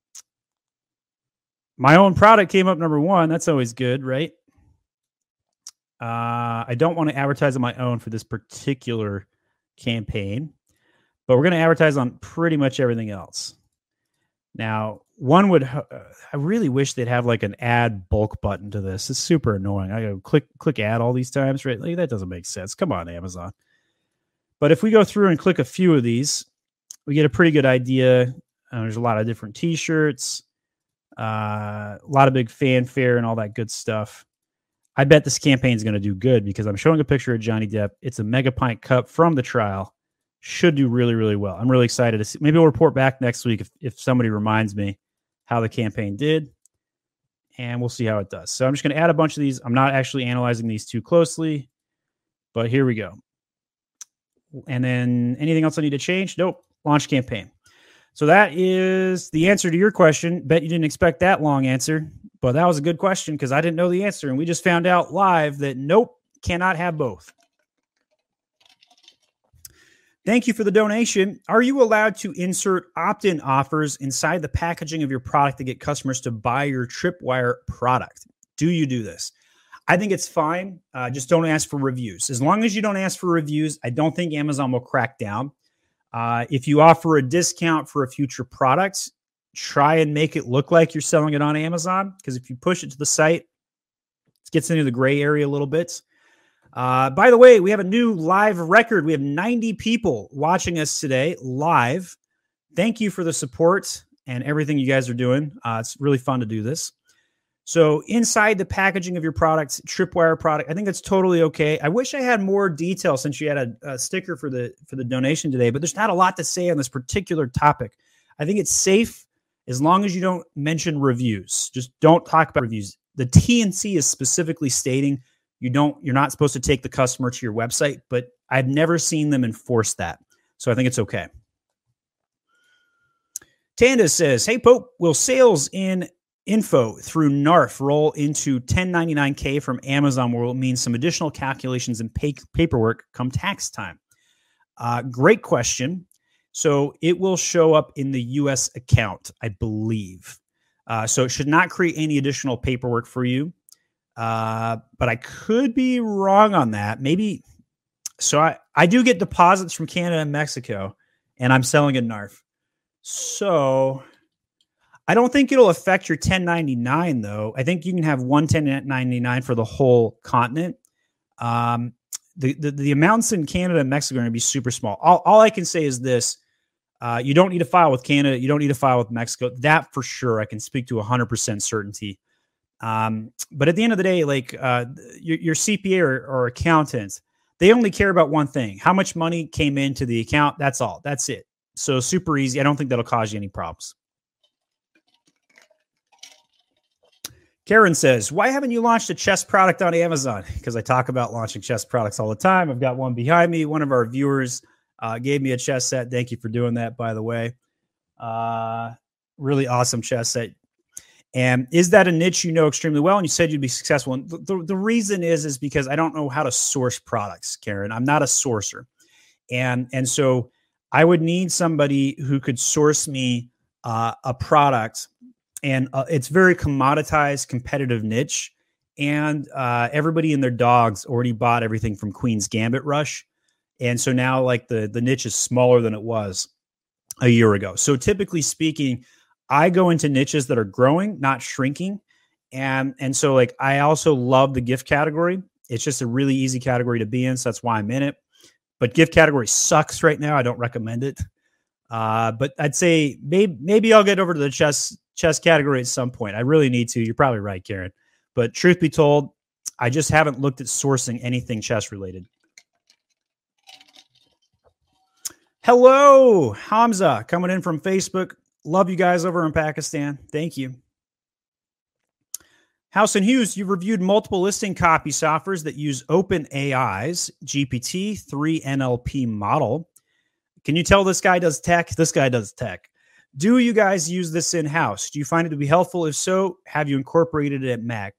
My own product came up number one. That's always good, right? Uh, I don't want to advertise on my own for this particular campaign, but we're going to advertise on pretty much everything else. Now, one would uh, I really wish they'd have like an add bulk button to this. It's super annoying. I go click click add all these times, right? Like, that doesn't make sense. Come on, Amazon. But if we go through and click a few of these, we get a pretty good idea. Uh, there's a lot of different T-shirts, uh, a lot of big fanfare and all that good stuff. I bet this campaign is going to do good because I'm showing a picture of Johnny Depp. It's a mega pint cup from the trial. Should do really, really well. I'm really excited to see. Maybe we'll report back next week if, if somebody reminds me how the campaign did. And we'll see how it does. So I'm just going to add a bunch of these. I'm not actually analyzing these too closely, but here we go. And then anything else I need to change? Nope. Launch campaign. So that is the answer to your question. Bet you didn't expect that long answer. But that was a good question because I didn't know the answer. And we just found out live that nope, cannot have both. Thank you for the donation. Are you allowed to insert opt in offers inside the packaging of your product to get customers to buy your Tripwire product? Do you do this? I think it's fine. Uh, just don't ask for reviews. As long as you don't ask for reviews, I don't think Amazon will crack down. Uh, if you offer a discount for a future product, try and make it look like you're selling it on Amazon because if you push it to the site, it gets into the gray area a little bit. Uh, by the way, we have a new live record. We have 90 people watching us today live. Thank you for the support and everything you guys are doing. Uh, it's really fun to do this. So inside the packaging of your products, tripwire product, I think that's totally okay. I wish I had more detail since you had a, a sticker for the for the donation today, but there's not a lot to say on this particular topic. I think it's safe as long as you don't mention reviews. Just don't talk about reviews. The TNC is specifically stating you don't you're not supposed to take the customer to your website, but I've never seen them enforce that. So I think it's okay. Tanda says, "Hey Pope, will sales in info through NARF roll into 1099K from Amazon will mean some additional calculations and pay- paperwork come tax time? Uh, great question. So it will show up in the US account, I believe. Uh, so it should not create any additional paperwork for you. Uh, but I could be wrong on that. Maybe. So I, I do get deposits from Canada and Mexico, and I'm selling a NARF. So I don't think it'll affect your 1099 though. I think you can have one 1099 for the whole continent. Um, the, the, the amounts in Canada and Mexico are going to be super small. All, all I can say is this: uh, you don't need to file with Canada. You don't need to file with Mexico. That for sure, I can speak to 100% certainty. Um, but at the end of the day, like uh, your, your CPA or, or accountant, they only care about one thing: how much money came into the account. That's all. That's it. So super easy. I don't think that'll cause you any problems. Karen says, Why haven't you launched a chess product on Amazon? Because I talk about launching chess products all the time. I've got one behind me. One of our viewers uh, gave me a chess set. Thank you for doing that, by the way. Uh, really awesome chess set. And is that a niche you know extremely well? And you said you'd be successful. And the, the, reason is is because I don't know how to source products, Karen. I'm not a sourcer, and and so I would need somebody who could source me uh, a product and uh, it's very commoditized, competitive niche. And uh, everybody and their dogs already bought everything from Queen's Gambit Rush, and so now like the the niche is smaller than it was a year ago. So typically speaking, I go into niches that are growing, not shrinking, and and so like I also love the gift category. It's just a really easy category to be in, so that's why I'm in it. But gift category sucks right now. I don't recommend it. Uh, but I'd say maybe maybe I'll get over to the chess chess category at some point. I really need to. You're probably right, Karen. But truth be told, I just haven't looked at sourcing anything chess related. Hello, Hamza, coming in from Facebook. Love you guys over in Pakistan. Thank you. House and Hughes, you've reviewed multiple listing copy softwares that use OpenAI's GPT 3 NLP model. Can you tell this guy does tech? This guy does tech. Do you guys use this in house? Do you find it to be helpful? If so, have you incorporated it at Mac?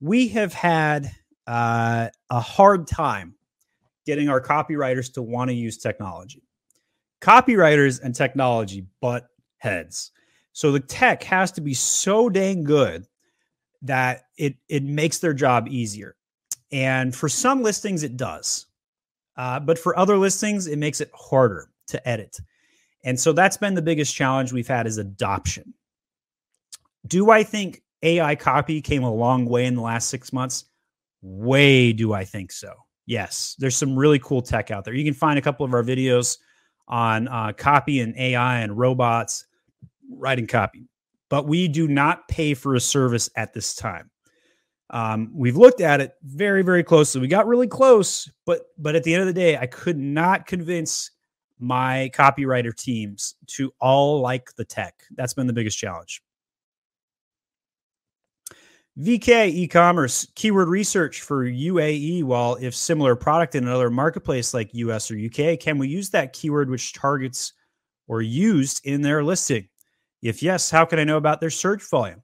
We have had uh, a hard time getting our copywriters to want to use technology. Copywriters and technology butt heads. So the tech has to be so dang good that it it makes their job easier. And for some listings, it does, uh, but for other listings, it makes it harder to edit. And so that's been the biggest challenge we've had is adoption. Do I think AI copy came a long way in the last six months? Way do I think so. Yes, there's some really cool tech out there. You can find a couple of our videos on uh, copy and AI and robots writing copy, but we do not pay for a service at this time. Um, we've looked at it very, very closely. We got really close, but but at the end of the day, I could not convince my copywriter teams to all like the tech. That's been the biggest challenge. VK e-commerce keyword research for UAE. While if similar product in another marketplace like US or UK, can we use that keyword which targets or used in their listing? If yes, how can I know about their search volume?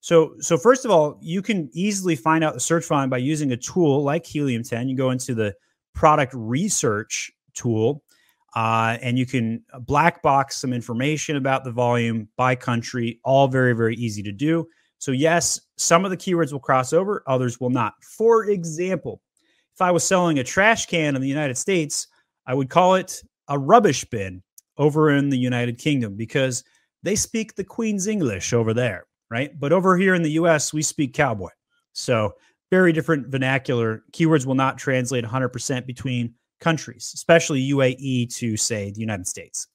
So, so first of all, you can easily find out the search volume by using a tool like Helium 10. You go into the product research tool, uh, and you can black box some information about the volume by country. All very, very easy to do. So, yes, some of the keywords will cross over, others will not. For example, if I was selling a trash can in the United States, I would call it a rubbish bin over in the United Kingdom because they speak the Queen's English over there right? But over here in the US, we speak cowboy. So, very different vernacular. Keywords will not translate 100% between countries, especially UAE to, say, the United States.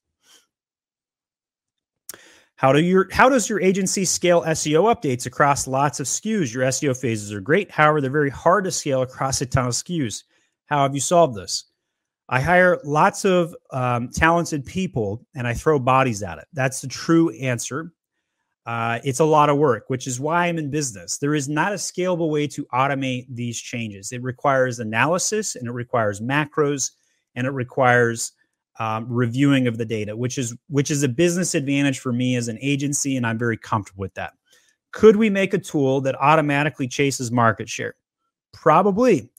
How do your how does your agency scale SEO updates across lots of SKUs? Your SEO phases are great, however, they're very hard to scale across a ton of SKUs. How have you solved this? I hire lots of um, talented people and I throw bodies at it. That's the true answer. Uh, it's a lot of work, which is why I'm in business. There is not a scalable way to automate these changes. It requires analysis and it requires macros and it requires um, reviewing of the data, which is which is a business advantage for me as an agency, and I'm very comfortable with that. Could we make a tool that automatically chases market share? Probably.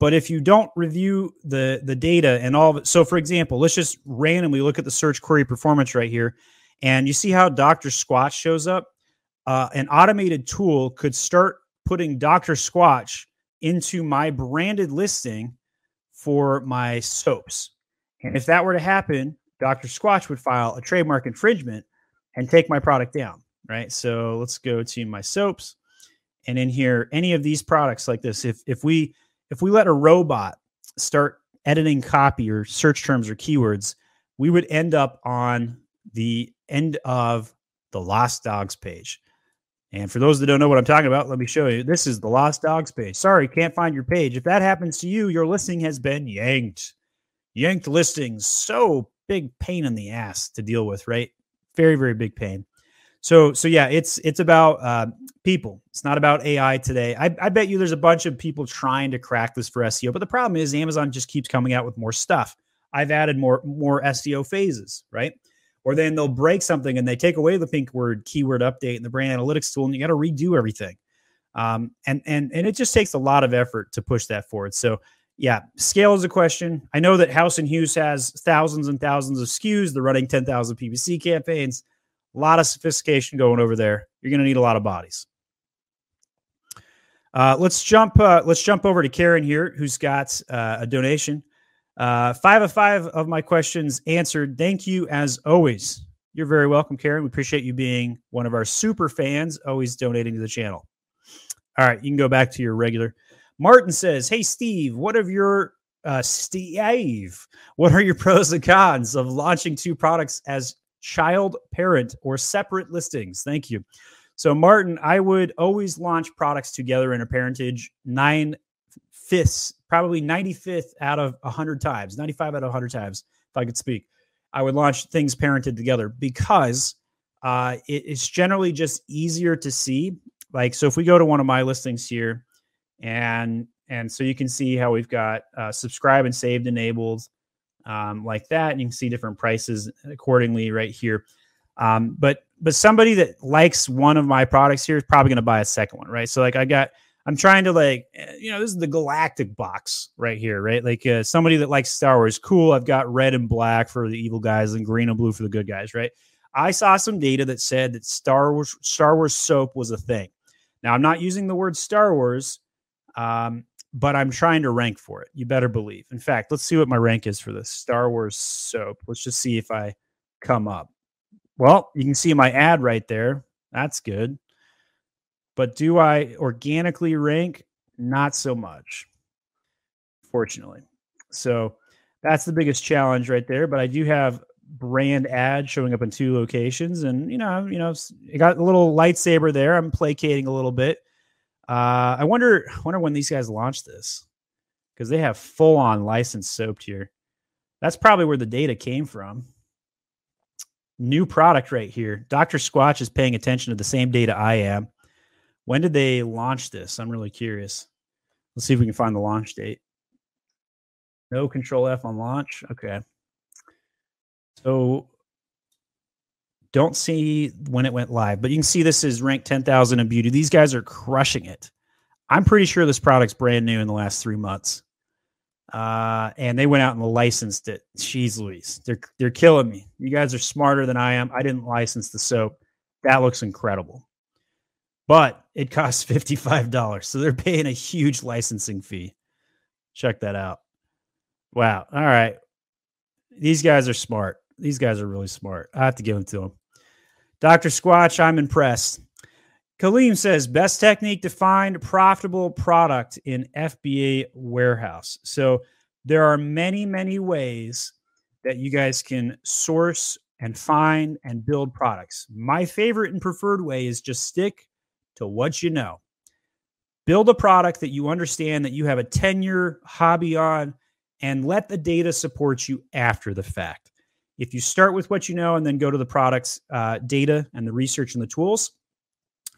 But if you don't review the the data and all of it, so for example, let's just randomly look at the search query performance right here and you see how Dr. Squatch shows up? Uh, an automated tool could start putting Dr. Squatch into my branded listing for my soaps. And if that were to happen, Dr. Squatch would file a trademark infringement and take my product down, right? So let's go to my soaps. And in here, any of these products like this, if if we if we let a robot start editing copy or search terms or keywords, we would end up on the end of the Lost Dogs page. And for those that don't know what I'm talking about, let me show you. This is the Lost Dogs page. Sorry, can't find your page. If that happens to you, your listing has been yanked. Yanked listings. So big pain in the ass to deal with, right? Very, very big pain. So, so yeah, it's it's about uh, people. It's not about AI today. I, I bet you there's a bunch of people trying to crack this for SEO, but the problem is Amazon just keeps coming out with more stuff. I've added more more SEO phases, right? Or then they'll break something and they take away the pink word keyword update in the brand analytics tool and you got to redo everything. Um, and and and it just takes a lot of effort to push that forward. So yeah scale is a question. I know that house and hughes has thousands and thousands of skus they're running 10000 ppc campaigns. A lot of sophistication going over there. You're going to need a lot of bodies. Uh, let's jump uh, let's jump over to karen here who's got uh, a donation uh, five of five of my questions answered. Thank you as always. You're very welcome, Karen. We appreciate you being one of our super fans, always donating to the channel. All right, you can go back to your regular. Martin says, "Hey Steve, what are your uh, Steve? What are your pros and cons of launching two products as child parent or separate listings? Thank you." So, Martin, I would always launch products together in a parentage nine fifths, probably 95th out of 100 times, 95 out of 100 times, if I could speak, I would launch things parented together because uh, it, it's generally just easier to see. Like, so if we go to one of my listings here, and and so you can see how we've got uh, subscribe and saved enabled um, like that, and you can see different prices accordingly right here. Um, but but somebody that likes one of my products here is probably going to buy a second one, right? So like I got I'm trying to like, eh, you know, this is the galactic box right here, right? Like uh, somebody that likes Star Wars, cool. I've got red and black for the evil guys and green and blue for the good guys, right? I saw some data that said that Star Wars Star Wars soap was a thing. Now I'm not using the word Star Wars, um, but I'm trying to rank for it. You better believe. In fact, let's see what my rank is for this Star Wars soap. Let's just see if I come up. Well, you can see my ad right there. That's good. But do I organically rank? Not so much, fortunately. So that's the biggest challenge right there. But I do have brand ads showing up in two locations, and you know, you know, I got a little lightsaber there. I'm placating a little bit. Uh, I wonder, wonder when these guys launch this because they have full on licensed soap here. That's probably where the data came from. New product right here. Dr. Squatch is paying attention to the same data I am. When did they launch this? I'm really curious. Let's see if we can find the launch date. No control F on launch. Okay. So don't see when it went live, but you can see this is ranked 10,000 in beauty. These guys are crushing it. I'm pretty sure this product's brand new in the last three months. Uh, and they went out and licensed it. Jeez Louise. They're, they're killing me. You guys are smarter than I am. I didn't license the soap. That looks incredible. But it costs $55. So they're paying a huge licensing fee. Check that out. Wow. All right. These guys are smart. These guys are really smart. I have to give them to them. Dr. Squatch, I'm impressed. Kaleem says best technique to find profitable product in FBA warehouse. So there are many, many ways that you guys can source and find and build products. My favorite and preferred way is just stick to what you know. Build a product that you understand that you have a 10 year hobby on and let the data support you after the fact. If you start with what you know and then go to the products uh, data and the research and the tools,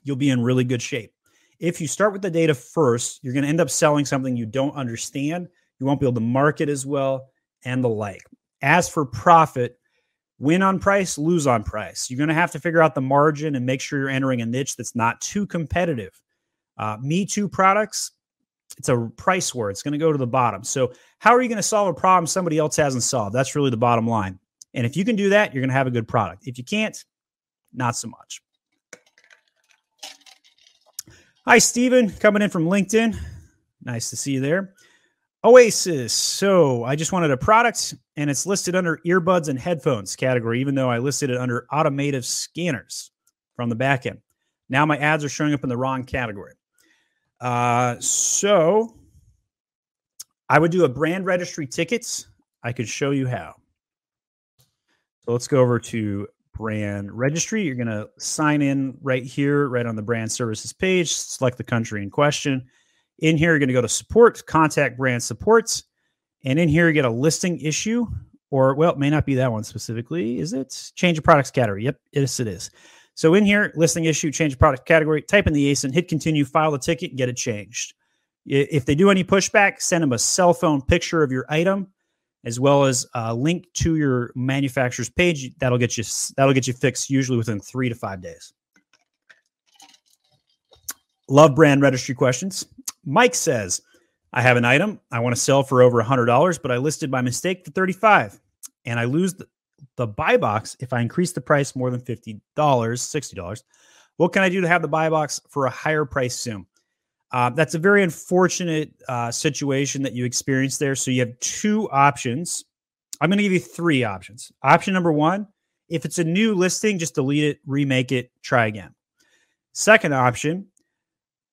you'll be in really good shape. If you start with the data first, you're going to end up selling something you don't understand. You won't be able to market as well and the like. As for profit, win on price, lose on price. You're going to have to figure out the margin and make sure you're entering a niche that's not too competitive. Uh, Me Too products, it's a price war. It's going to go to the bottom. So, how are you going to solve a problem somebody else hasn't solved? That's really the bottom line. And if you can do that, you're going to have a good product. If you can't, not so much. Hi, Steven, coming in from LinkedIn. Nice to see you there. Oasis. So I just wanted a product and it's listed under earbuds and headphones category, even though I listed it under automotive scanners from the back end. Now my ads are showing up in the wrong category. Uh, so I would do a brand registry tickets. I could show you how. So let's go over to brand registry. You're going to sign in right here, right on the brand services page, select the country in question. In here, you're going to go to support, contact brand supports. And in here, you get a listing issue, or well, it may not be that one specifically. Is it? Change of products category. Yep, yes, it is. So in here, listing issue, change of product category, type in the ASIN, hit continue, file the ticket, get it changed. If they do any pushback, send them a cell phone picture of your item as well as a link to your manufacturer's page. That'll get you that'll get you fixed usually within three to five days. Love brand registry questions. Mike says, I have an item I want to sell for over $100, but I listed by mistake for 35 and I lose the, the buy box if I increase the price more than $50, $60. What can I do to have the buy box for a higher price soon? Uh, that's a very unfortunate uh, situation that you experienced there. So you have two options. I'm going to give you three options. Option number one if it's a new listing, just delete it, remake it, try again. Second option,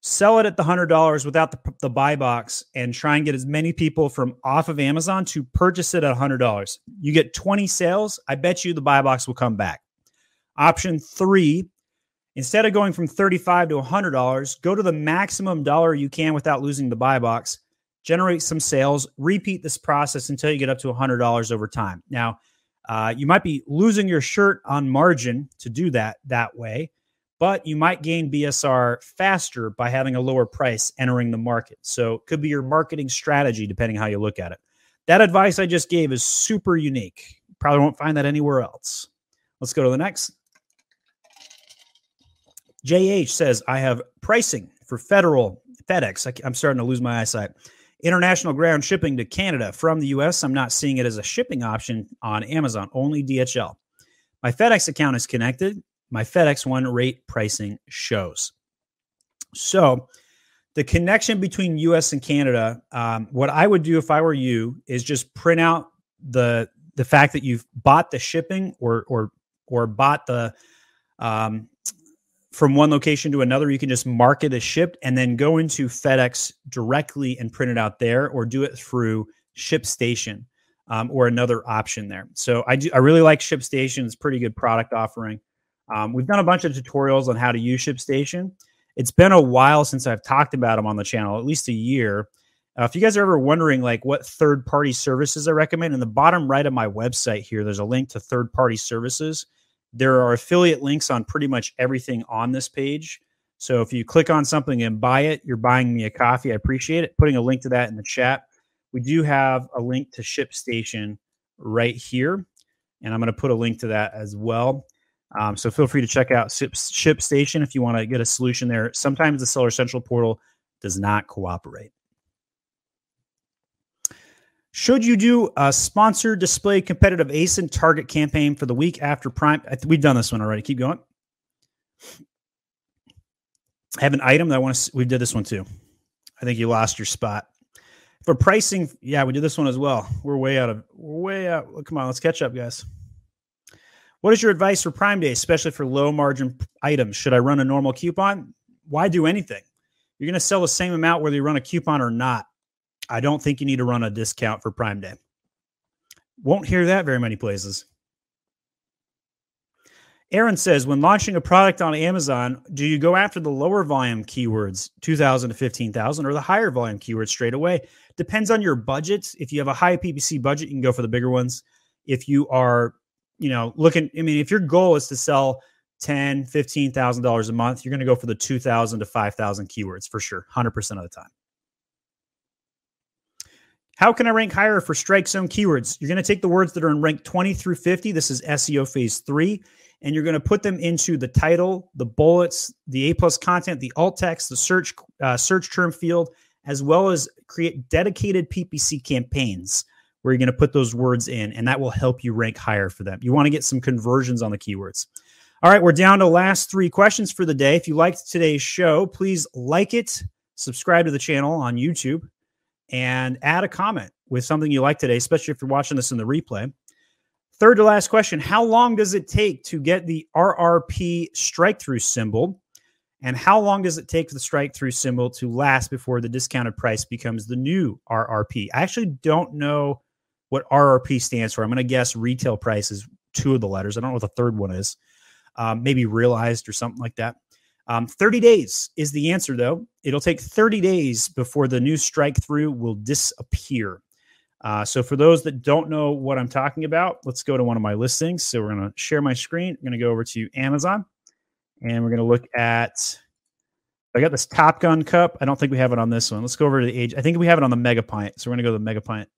sell it at the $100 without the, the buy box and try and get as many people from off of Amazon to purchase it at $100. You get 20 sales. I bet you the buy box will come back. Option three Instead of going from 35 to $100, go to the maximum dollar you can without losing the buy box, generate some sales, repeat this process until you get up to $100 over time. Now, uh, you might be losing your shirt on margin to do that that way, but you might gain BSR faster by having a lower price entering the market. So, it could be your marketing strategy depending how you look at it. That advice I just gave is super unique. Probably won't find that anywhere else. Let's go to the next. JH says, I have pricing for federal FedEx. I, am starting to lose my eyesight. International ground shipping to Canada from the US. I'm not seeing it as a shipping option on Amazon, only DHL. My FedEx account is connected. My FedEx One rate pricing shows. So, the connection between US and Canada, um, what I would do if I were you is just print out the the fact that you've bought the shipping or or or bought the um, from one location to another. You can just mark it as shipped and then go into FedEx directly and print it out there, or do it through ShipStation um, or another option there. So I do I really like ShipStation. It's pretty good product offering. Um, we've done a bunch of tutorials on how to use ShipStation. It's been a while since I've talked about them on the channel, at least a year. Uh, if you guys are ever wondering like what third party services I recommend, in the bottom right of my website here, there's a link to third party services. There are affiliate links on pretty much everything on this page. So if you click on something and buy it, you're buying me a coffee. I appreciate it. Putting a link to that in the chat. We do have a link to ShipStation right here. And I'm going to put a link to that as well. Um, so feel free to check out Ship, ShipStation if you want to get a solution there. Sometimes the Seller Central portal does not cooperate. Should you do a sponsored display competitive ASIN target campaign for the week after Prime? We've done this one already. Keep going. I have an item that I want to. We did this one too. I think you lost your spot for pricing. Yeah, we did this one as well. We're way out of. We're way out. Come on, let's catch up, guys. What is your advice for Prime Day, especially for low margin items? Should I run a normal coupon? Why do anything? You're going to sell the same amount whether you run a coupon or not. I don't think you need to run a discount for Prime Day. Won't hear that very many places. Aaron says, when launching a product on Amazon, do you go after the lower volume keywords, 2,000 to 15,000, or the higher volume keywords straight away? Depends on your budget. If you have a high PPC budget, you can go for the bigger ones. If you are, you know, looking, I mean, if your goal is to sell 10, $15,000 a month, you're going to go for the 2,000 to 5,000 keywords for sure, 100% of the time. How can I rank higher for strike zone keywords? You're going to take the words that are in rank 20 through 50. This is SEO phase three. And you're going to put them into the title, the bullets, the A plus content, the alt text, the search uh, search term field, as well as create dedicated PPC campaigns where you're going to put those words in, and that will help you rank higher for them. You want to get some conversions on the keywords. All right, we're down to last three questions for the day. If you liked today's show, please like it, subscribe to the channel on YouTube and add a comment with something you like today, especially if you're watching this in the replay. Third to last question How long does it take to get the RRP strike through symbol? And how long does it take for the strike through symbol to last before the discounted price becomes the new RRP? I actually don't know what RRP stands for. I'm going to guess retail price is two of the letters. I don't know what the third one is. Um, maybe realized or something like that. Um, 30 days is the answer, though. It'll take 30 days before the new strike through will disappear. Uh, so, for those that don't know what I'm talking about, let's go to one of my listings. So, we're going to share my screen. I'm going to go over to Amazon and we're going to look at. I got this Top Gun cup. I don't think we have it on this one. Let's go over to the age. I think we have it on the Mega Pint. So, we're going to go to the Mega Pint.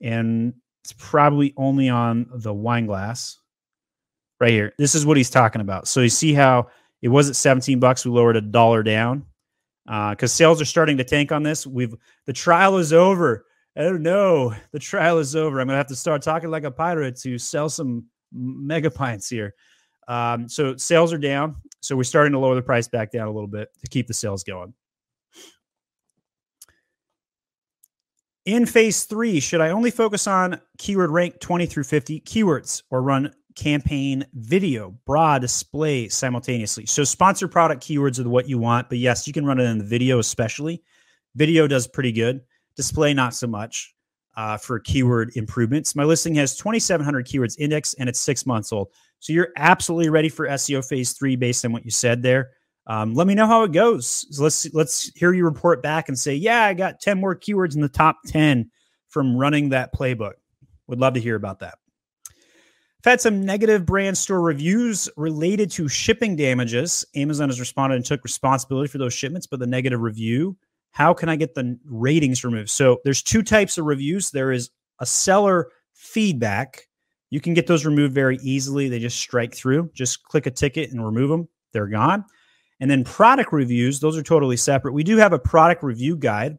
And it's probably only on the wine glass right here. This is what he's talking about. So, you see how it was at 17 bucks. We lowered a dollar down because uh, sales are starting to tank on this. We've the trial is over. Oh no, the trial is over. I'm gonna have to start talking like a pirate to sell some mega pints here. Um, so sales are down. So we're starting to lower the price back down a little bit to keep the sales going. In phase three, should I only focus on keyword rank 20 through 50 keywords or run campaign video, broad display simultaneously. So sponsor product keywords are what you want, but yes, you can run it in the video especially. Video does pretty good. Display not so much uh, for keyword improvements. My listing has 2,700 keywords indexed and it's six months old. So you're absolutely ready for SEO phase three based on what you said there. Um, let me know how it goes. So let's let's hear you report back and say, yeah, I got 10 more keywords in the top 10 from running that playbook. Would love to hear about that. I've had some negative brand store reviews related to shipping damages. Amazon has responded and took responsibility for those shipments, but the negative review, how can I get the ratings removed? So there's two types of reviews. There is a seller feedback. You can get those removed very easily. They just strike through. Just click a ticket and remove them. They're gone. And then product reviews, those are totally separate. We do have a product review guide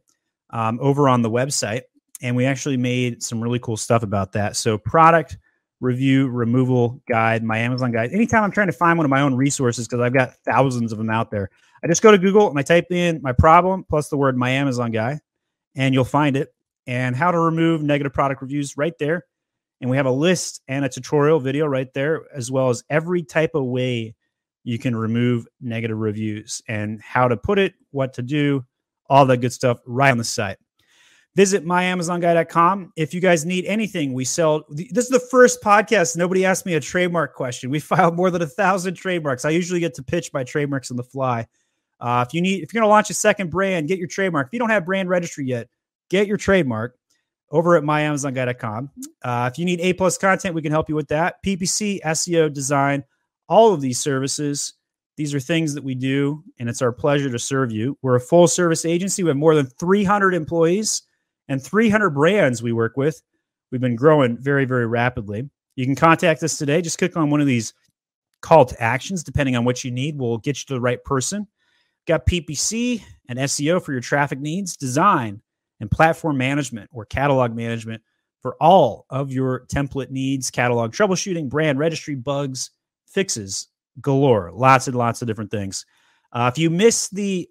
um, over on the website, and we actually made some really cool stuff about that. So product review removal guide, my Amazon guide. Anytime I'm trying to find one of my own resources, because I've got thousands of them out there, I just go to Google and I type in my problem plus the word my Amazon guy, and you'll find it. And how to remove negative product reviews right there. And we have a list and a tutorial video right there, as well as every type of way you can remove negative reviews and how to put it, what to do, all that good stuff right on the site visit myamazonguy.com. If you guys need anything, we sell. This is the first podcast. Nobody asked me a trademark question. We filed more than a thousand trademarks. I usually get to pitch my trademarks on the fly. Uh, if you need, if you're going to launch a second brand, get your trademark. If you don't have brand registry yet, get your trademark over at myamazonguy.com. Uh, if you need A plus content, we can help you with that. PPC, SEO, design, all of these services. These are things that we do, and it's our pleasure to serve you. We're a full service agency. We have more than 300 employees and 300 brands we work with. We've been growing very, very rapidly. You can contact us today. Just click on one of these call to actions, depending on what you need. We'll get you to the right person. Got PPC and SEO for your traffic needs, design and platform management or catalog management for all of your template needs, catalog troubleshooting, brand registry bugs, fixes galore. Lots and lots of different things. Uh, if you missed the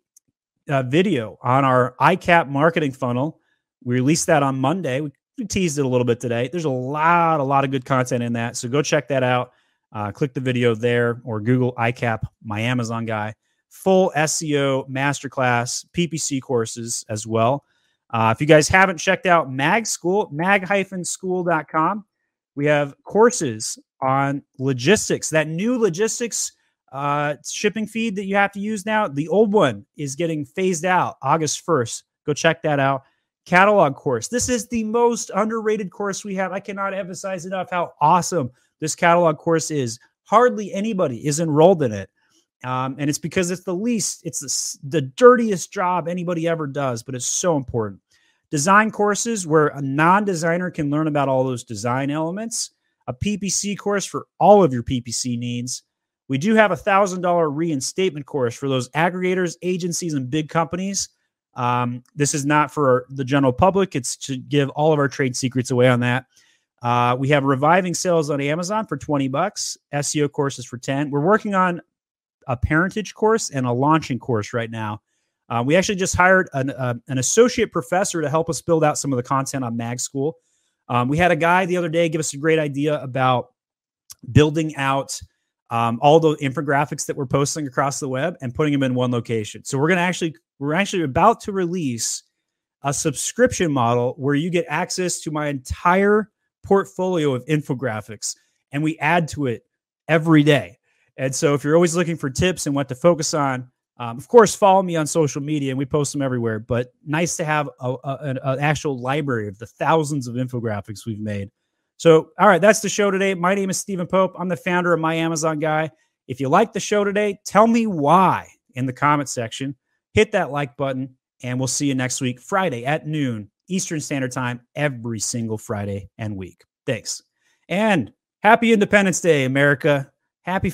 uh, video on our ICAP marketing funnel, we released that on Monday. We, we teased it a little bit today. There's a lot, a lot of good content in that. So go check that out. Uh, click the video there or Google ICAP, my Amazon guy. Full SEO masterclass, PPC courses as well. Uh, if you guys haven't checked out Mag School, mag-school.com, we have courses on logistics. That new logistics uh, shipping feed that you have to use now, the old one is getting phased out August 1st. Go check that out. Catalog course. This is the most underrated course we have. I cannot emphasize enough how awesome this catalog course is. Hardly anybody is enrolled in it. Um, and it's because it's the least, it's the, the dirtiest job anybody ever does, but it's so important. Design courses where a non designer can learn about all those design elements, a PPC course for all of your PPC needs. We do have a $1,000 reinstatement course for those aggregators, agencies, and big companies. Um, this is not for the general public, it's to give all of our trade secrets away on that. Uh, we have reviving sales on Amazon for 20 bucks, SEO courses for 10. We're working on a parentage course and a launching course right now. Uh, we actually just hired an, uh, an associate professor to help us build out some of the content on Mag School. Um, we had a guy the other day give us a great idea about building out um, all the infographics that we're posting across the web and putting them in one location. So we're going to actually we're actually about to release a subscription model where you get access to my entire portfolio of infographics and we add to it every day. And so if you're always looking for tips and what to focus on, um, of course, follow me on social media and we post them everywhere. But nice to have an actual library of the thousands of infographics we've made. So, all right, that's the show today. My name is Stephen Pope. I'm the founder of My Amazon Guy. If you like the show today, tell me why in the comment section. Hit that like button, and we'll see you next week, Friday at noon Eastern Standard Time, every single Friday and week. Thanks. And happy Independence Day, America. Happy